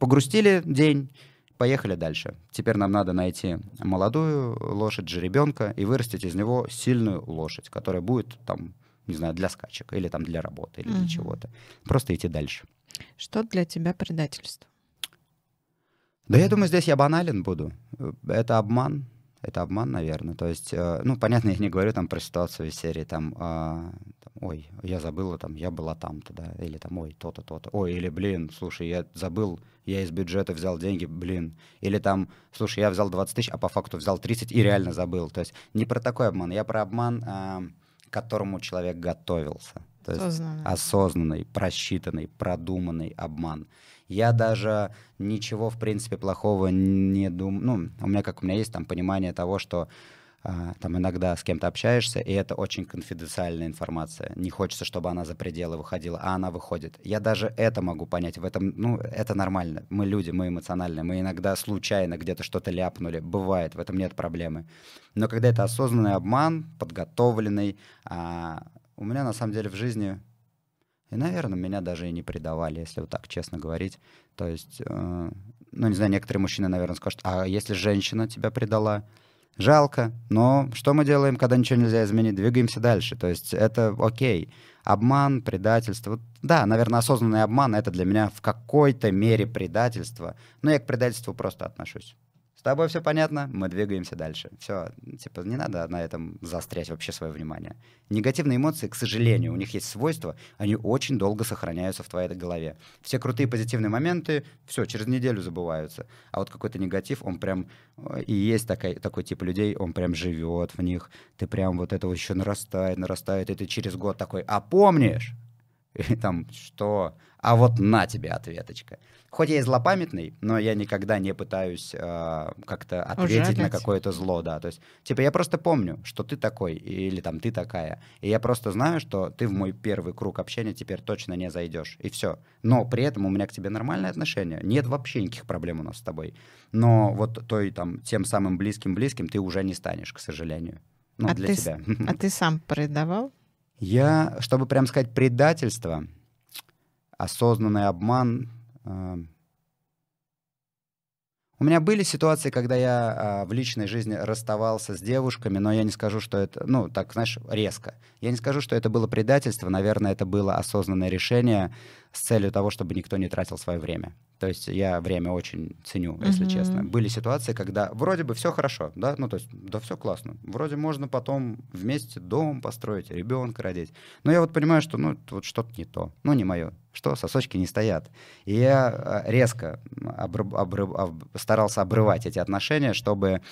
погрустили день, поехали дальше. Теперь нам надо найти молодую лошадь, жеребенка, и вырастить из него сильную лошадь, которая будет там, не знаю, для скачек, или там для работы, или угу. для чего-то. Просто идти дальше. Что для тебя предательство? Да я думаю, здесь я банален буду. Это обман. Это обман, наверное. То есть, э, ну, понятно, я не говорю там про ситуацию из серии, там, э, там ой, я забыла, там, я была там-то, да, или там, ой, то-то, то-то, ой, или, блин, слушай, я забыл, я из бюджета взял деньги, блин, или там, слушай, я взял 20 тысяч, а по факту взял 30 и реально забыл. То есть не про такой обман, я про обман, э, к которому человек готовился. То есть осознанный. осознанный, просчитанный, продуманный обман. Я даже ничего, в принципе, плохого не думаю. Ну, у меня, как у меня есть там понимание того, что а, там иногда с кем-то общаешься, и это очень конфиденциальная информация. Не хочется, чтобы она за пределы выходила, а она выходит. Я даже это могу понять. В этом, ну, это нормально. Мы люди, мы эмоциональные. Мы иногда случайно где-то что-то ляпнули. Бывает, в этом нет проблемы. Но когда это осознанный обман, подготовленный, а, у меня на самом деле в жизни и, наверное, меня даже и не предавали, если вот так честно говорить. То есть, э, ну, не знаю, некоторые мужчины, наверное, скажут, а если женщина тебя предала? Жалко, но что мы делаем, когда ничего нельзя изменить? Двигаемся дальше. То есть это окей. Обман, предательство. Да, наверное, осознанный обман — это для меня в какой-то мере предательство. Но я к предательству просто отношусь. С тобой все понятно, мы двигаемся дальше. Все, типа, не надо на этом заострять вообще свое внимание. Негативные эмоции, к сожалению, у них есть свойство, они очень долго сохраняются в твоей голове. Все крутые позитивные моменты, все, через неделю забываются. А вот какой-то негатив, он прям, э, и есть такой, такой тип людей, он прям живет в них. Ты прям вот этого еще нарастает, нарастает, и ты через год такой, а помнишь? И там, что? А вот на тебе ответочка. Хоть я и злопамятный, но я никогда не пытаюсь э, как-то ответить на какое-то зло, да. То есть, типа, я просто помню, что ты такой, или там ты такая. И я просто знаю, что ты в мой первый круг общения теперь точно не зайдешь. И все. Но при этом у меня к тебе нормальные отношения. Нет вообще никаких проблем у нас с тобой. Но вот той там тем самым близким-близким ты уже не станешь, к сожалению. Ну, а для ты, тебя. А ты сам предавал? Я, чтобы прям сказать предательство, осознанный обман, э, у меня были ситуации, когда я а, в личной жизни расставался с девушками, но я не скажу, что это, ну, так, знаешь, резко. Я не скажу, что это было предательство, наверное, это было осознанное решение с целью того, чтобы никто не тратил свое время. То есть я время очень ценю, если mm-hmm. честно. Были ситуации, когда вроде бы все хорошо, да, ну то есть да все классно. Вроде можно потом вместе дом построить, ребенка родить. Но я вот понимаю, что ну вот что-то не то, ну не мое, что сосочки не стоят. И я а, резко обрыв, обрыв, об, старался обрывать эти отношения, чтобы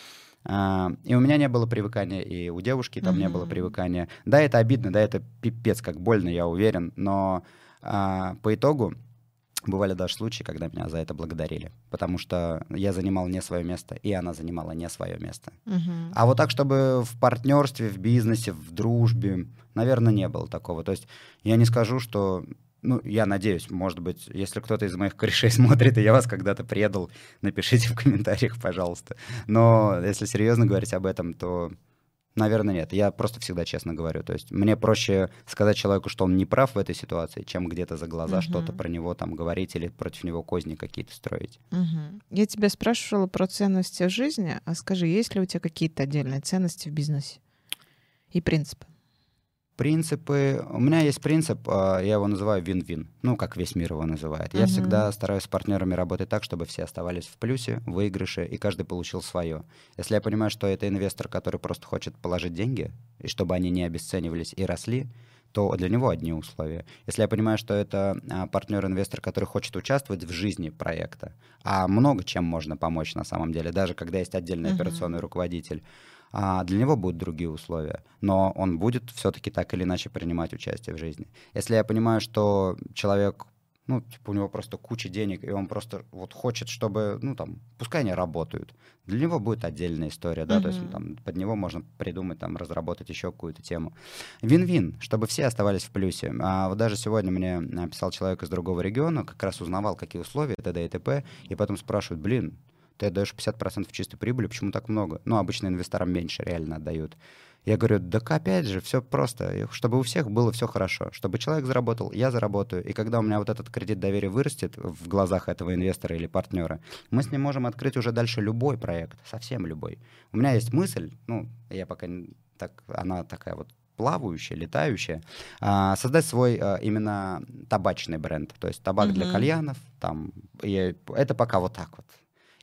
Uh, и у меня не было привыкания, и у девушки там mm-hmm. не было привыкания. Да, это обидно, да, это пипец, как больно, я уверен, но uh, по итогу Бывали даже случаи, когда меня за это благодарили, потому что я занимал не свое место, и она занимала не свое место. Uh-huh. А вот так, чтобы в партнерстве, в бизнесе, в дружбе, наверное, не было такого. То есть я не скажу, что ну, я надеюсь, может быть, если кто-то из моих корешей смотрит, и я вас когда-то предал, напишите в комментариях, пожалуйста. Но если серьезно говорить об этом, то Наверное, нет. Я просто всегда честно говорю. То есть мне проще сказать человеку, что он не прав в этой ситуации, чем где-то за глаза угу. что-то про него там говорить или против него козни какие-то строить. Угу. Я тебя спрашивала про ценности в жизни, а скажи, есть ли у тебя какие-то отдельные ценности в бизнесе и принципы? Принципы. У меня есть принцип, а, я его называю вин-вин. Ну, как весь мир его называет. Я uh-huh. всегда стараюсь с партнерами работать так, чтобы все оставались в плюсе, в выигрыше, и каждый получил свое. Если я понимаю, что это инвестор, который просто хочет положить деньги, и чтобы они не обесценивались и росли, то для него одни условия. Если я понимаю, что это а, партнер-инвестор, который хочет участвовать в жизни проекта, а много чем можно помочь на самом деле, даже когда есть отдельный uh-huh. операционный руководитель, а для него будут другие условия, но он будет все-таки так или иначе принимать участие в жизни. Если я понимаю, что человек ну, типа, у него просто куча денег, и он просто вот хочет, чтобы, ну, там, пускай они работают. Для него будет отдельная история, да, uh-huh. то есть там, под него можно придумать, там, разработать еще какую-то тему. Вин-вин, чтобы все оставались в плюсе. А вот даже сегодня мне написал человек из другого региона, как раз узнавал, какие условия, т.д. и т.п., и потом спрашивает, блин, ты отдаешь 50% чистой прибыли, почему так много? Ну, обычно инвесторам меньше реально отдают. Я говорю, так опять же, все просто, чтобы у всех было все хорошо, чтобы человек заработал, я заработаю, и когда у меня вот этот кредит доверия вырастет в глазах этого инвестора или партнера, мы с ним можем открыть уже дальше любой проект, совсем любой. У меня есть мысль, ну, я пока так, она такая вот плавающая, летающая, а, создать свой а, именно табачный бренд, то есть табак mm-hmm. для кальянов, там, и это пока вот так вот.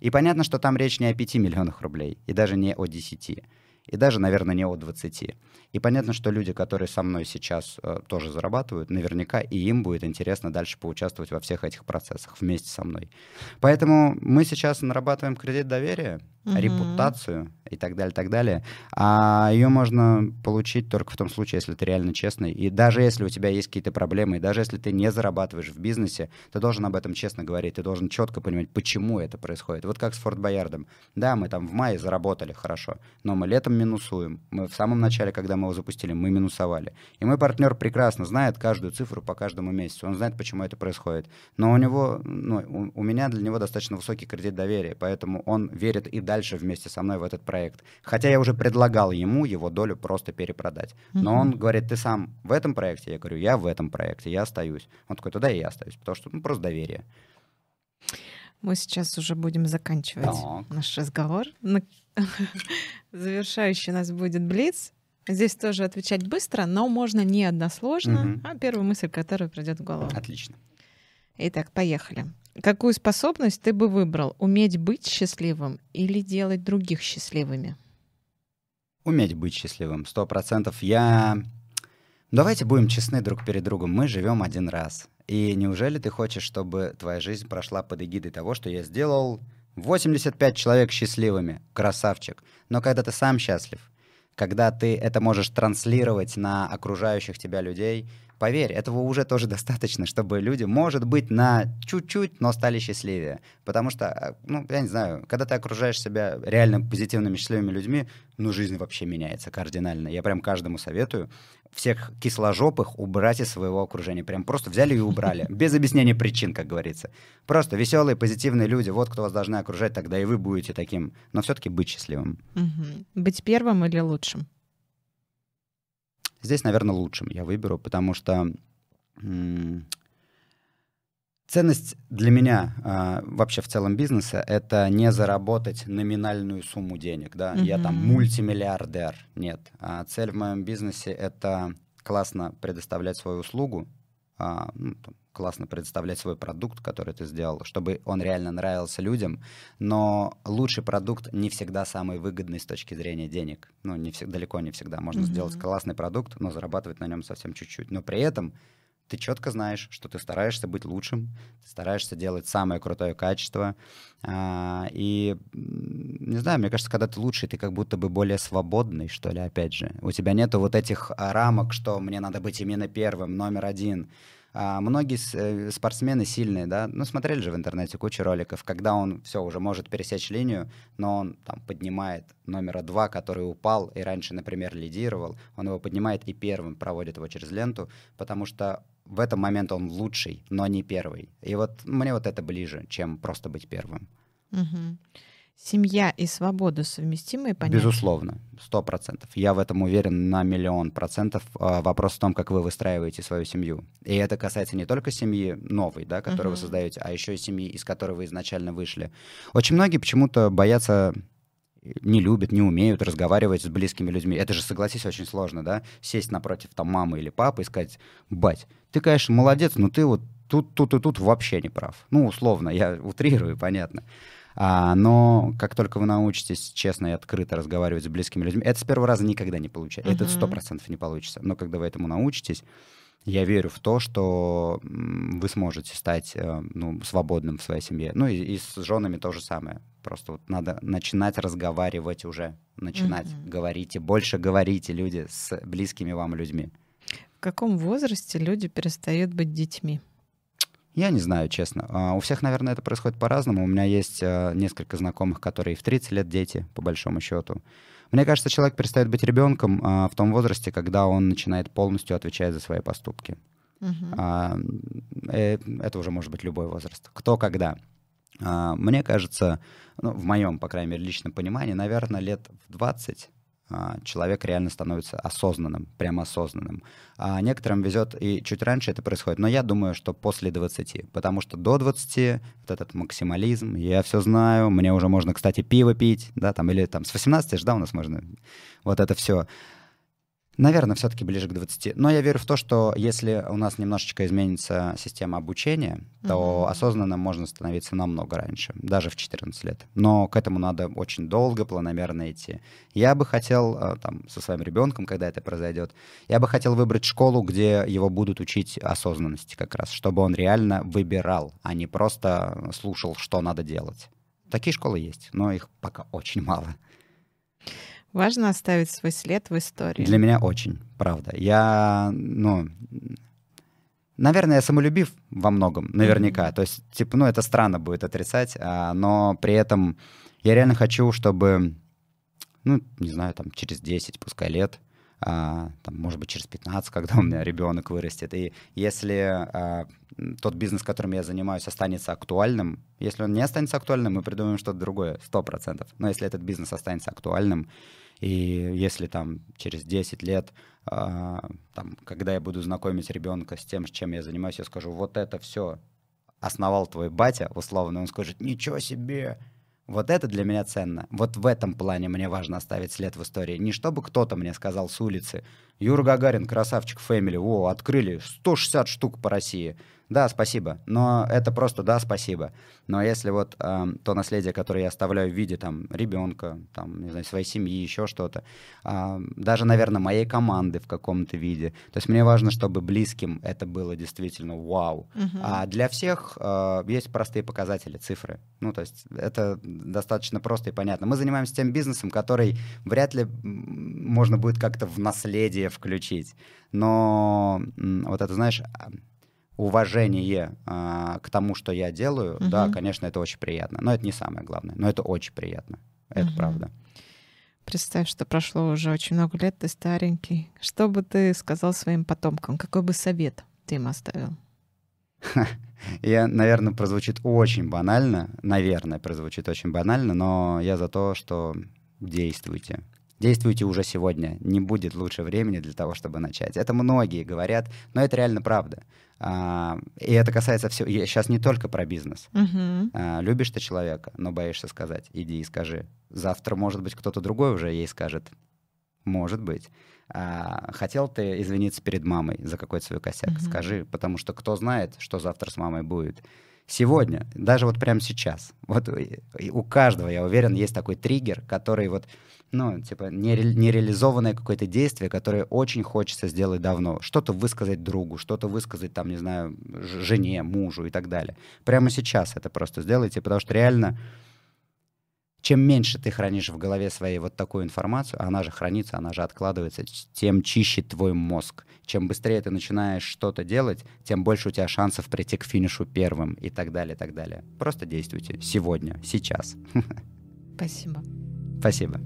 И понятно, что там речь не о 5 миллионах рублей, и даже не о 10 и даже, наверное, не о 20. И понятно, что люди, которые со мной сейчас э, тоже зарабатывают, наверняка и им будет интересно дальше поучаствовать во всех этих процессах вместе со мной. Поэтому мы сейчас нарабатываем кредит доверия, угу. репутацию и так далее, так далее. А ее можно получить только в том случае, если ты реально честный. И даже если у тебя есть какие-то проблемы, и даже если ты не зарабатываешь в бизнесе, ты должен об этом честно говорить, ты должен четко понимать, почему это происходит. Вот как с Форт Боярдом. Да, мы там в мае заработали хорошо, но мы летом минусуем. Мы в самом начале, когда мы его запустили, мы минусовали. И мой партнер прекрасно знает каждую цифру по каждому месяцу. Он знает, почему это происходит. Но у него, ну, у, у меня для него достаточно высокий кредит доверия, поэтому он верит и дальше вместе со мной в этот проект. Хотя я уже предлагал ему его долю просто перепродать. Но mm-hmm. он говорит, ты сам в этом проекте? Я говорю, я в этом проекте, я остаюсь. Он такой, туда и я остаюсь, потому что ну, просто доверие. Мы сейчас уже будем заканчивать так. наш разговор. Завершающий у нас будет Блиц. Здесь тоже отвечать быстро, но можно не односложно, угу. а первая мысль, которая придет в голову. Отлично. Итак, поехали. Какую способность ты бы выбрал? Уметь быть счастливым или делать других счастливыми? Уметь быть счастливым, сто процентов. Я... Давайте будем честны друг перед другом. Мы живем один раз. И неужели ты хочешь, чтобы твоя жизнь прошла под эгидой того, что я сделал 85 человек счастливыми? Красавчик. Но когда ты сам счастлив, когда ты это можешь транслировать на окружающих тебя людей, поверь, этого уже тоже достаточно, чтобы люди, может быть, на чуть-чуть, но стали счастливее. Потому что, а, ну, я не знаю, когда ты окружаешь себя реально позитивными, счастливыми людьми, ну, жизнь вообще меняется кардинально. Я прям каждому советую всех кисложопых убрать из своего окружения. Прям просто взяли и убрали. Без объяснения причин, как говорится. Просто веселые, позитивные люди. Вот кто вас должны окружать, тогда и вы будете таким. Но все-таки быть счастливым. Угу. Быть первым или лучшим? Здесь, наверное, лучшим я выберу, потому что ценность для меня э, вообще в целом бизнеса — это не заработать номинальную сумму денег, да, mm-hmm. я там мультимиллиардер, нет. А цель в моем бизнесе — это классно предоставлять свою услугу, а, ну, классно предоставлять свой продукт, который ты сделал, чтобы он реально нравился людям, но лучший продукт не всегда самый выгодный с точки зрения денег. Ну, не всегда, далеко не всегда. Можно mm-hmm. сделать классный продукт, но зарабатывать на нем совсем чуть-чуть. Но при этом ты четко знаешь, что ты стараешься быть лучшим, ты стараешься делать самое крутое качество. А, и, не знаю, мне кажется, когда ты лучший, ты как будто бы более свободный, что ли, опять же. У тебя нету вот этих рамок, что мне надо быть именно первым, номер один. А, многие э, спортсмены сильные, да, ну, смотрели же в интернете кучу роликов, когда он все уже может пересечь линию, но он там поднимает номера два, который упал и раньше, например, лидировал, он его поднимает и первым проводит его через ленту, потому что в этом момент он лучший, но не первый. И вот мне вот это ближе, чем просто быть первым. Угу. Семья и свобода совместимые понятия? Безусловно, сто процентов. Я в этом уверен на миллион процентов. А, вопрос в том, как вы выстраиваете свою семью. И это касается не только семьи новой, да, которую uh-huh. вы создаете, а еще и семьи, из которой вы изначально вышли. Очень многие почему-то боятся не любят, не умеют разговаривать с близкими людьми. Это же, согласись, очень сложно, да? Сесть напротив там мамы или папы и сказать, бать, ты, конечно, молодец, но ты вот тут, тут и тут вообще не прав. Ну, условно, я утрирую, понятно. А, но как только вы научитесь честно и открыто разговаривать с близкими людьми, это с первого раза никогда не получается. Uh-huh. Это сто процентов не получится. Но когда вы этому научитесь, я верю в то, что вы сможете стать э, ну, свободным в своей семье. Ну и, и с женами то же самое. Просто вот надо начинать разговаривать уже, начинать говорить и больше говорите люди с близкими вам людьми. В каком возрасте люди перестают быть детьми? Я не знаю, честно. А, у всех, наверное, это происходит по-разному. У меня есть а, несколько знакомых, которые в 30 лет дети, по большому счету. Мне кажется, человек перестает быть ребенком а, в том возрасте, когда он начинает полностью отвечать за свои поступки. Uh-huh. Это уже может быть любой возраст. Кто когда. Мне кажется, ну, в моем, по крайней мере, личном понимании, наверное, лет в 20 а, человек реально становится осознанным, прямо осознанным. А некоторым везет и чуть раньше это происходит, но я думаю, что после 20, потому что до 20 вот этот максимализм, я все знаю, мне уже можно, кстати, пиво пить, да, там, или там с 18 же, да, у нас можно вот это все. Наверное, все-таки ближе к 20. Но я верю в то, что если у нас немножечко изменится система обучения, то mm-hmm. осознанно можно становиться намного раньше, даже в 14 лет. Но к этому надо очень долго, планомерно идти. Я бы хотел, э, там, со своим ребенком, когда это произойдет, я бы хотел выбрать школу, где его будут учить осознанности как раз, чтобы он реально выбирал, а не просто слушал, что надо делать. Такие школы есть, но их пока очень мало. Важно оставить свой след в истории. Для меня очень, правда. Я, ну, наверное, я самолюбив во многом, наверняка. Mm-hmm. То есть, типа, ну, это странно будет отрицать, а, но при этом я реально хочу, чтобы, ну, не знаю, там, через 10, пускай лет, а, там, может быть, через 15, когда у меня ребенок вырастет. И если а, тот бизнес, которым я занимаюсь, останется актуальным, если он не останется актуальным, мы придумаем что-то другое, 100%. Но если этот бизнес останется актуальным, и если там через 10 лет, э, там, когда я буду знакомить ребенка с тем, чем я занимаюсь, я скажу, вот это все основал твой батя, условно, он скажет, ничего себе, вот это для меня ценно. Вот в этом плане мне важно оставить след в истории. Не чтобы кто-то мне сказал с улицы, Юра Гагарин, красавчик, фэмили, о, открыли 160 штук по России. Да, спасибо. Но это просто да, спасибо. Но если вот э, то наследие, которое я оставляю в виде там ребенка, там, не знаю, своей семьи, еще что-то, э, даже, наверное, моей команды в каком-то виде. То есть мне важно, чтобы близким это было действительно вау. Uh-huh. А для всех э, есть простые показатели, цифры. Ну, то есть это достаточно просто и понятно. Мы занимаемся тем бизнесом, который вряд ли можно будет как-то в наследие включить. Но вот это, знаешь, уважение э, к тому, что я делаю, угу. да, конечно, это очень приятно. Но это не самое главное, но это очень приятно. Это угу. правда. Представь, что прошло уже очень много лет, ты старенький. Что бы ты сказал своим потомкам? Какой бы совет ты им оставил? Я, наверное, прозвучит очень банально, наверное, прозвучит очень банально, но я за то, что действуйте. Действуйте уже сегодня. Не будет лучше времени для того, чтобы начать. Это многие говорят, но это реально правда. А, и это касается всего. Я сейчас не только про бизнес. Uh-huh. А, любишь ты человека, но боишься сказать. Иди и скажи. Завтра, может быть, кто-то другой уже ей скажет. Может быть. А, хотел ты извиниться перед мамой за какой-то свой косяк? Uh-huh. Скажи, потому что кто знает, что завтра с мамой будет. Сегодня, даже вот прямо сейчас, вот у каждого, я уверен, есть такой триггер, который вот ну, типа, нереализованное какое-то действие, которое очень хочется сделать давно. Что-то высказать другу, что-то высказать, там, не знаю, жене, мужу и так далее. Прямо сейчас это просто сделайте, потому что реально, чем меньше ты хранишь в голове своей вот такую информацию, она же хранится, она же откладывается, тем чище твой мозг. Чем быстрее ты начинаешь что-то делать, тем больше у тебя шансов прийти к финишу первым и так далее, так далее. Просто действуйте сегодня, сейчас. Спасибо. Спасибо.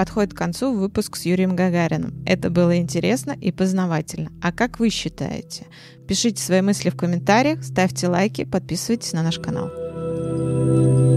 подходит к концу выпуск с Юрием Гагариным. Это было интересно и познавательно. А как вы считаете? Пишите свои мысли в комментариях, ставьте лайки, подписывайтесь на наш канал. thank you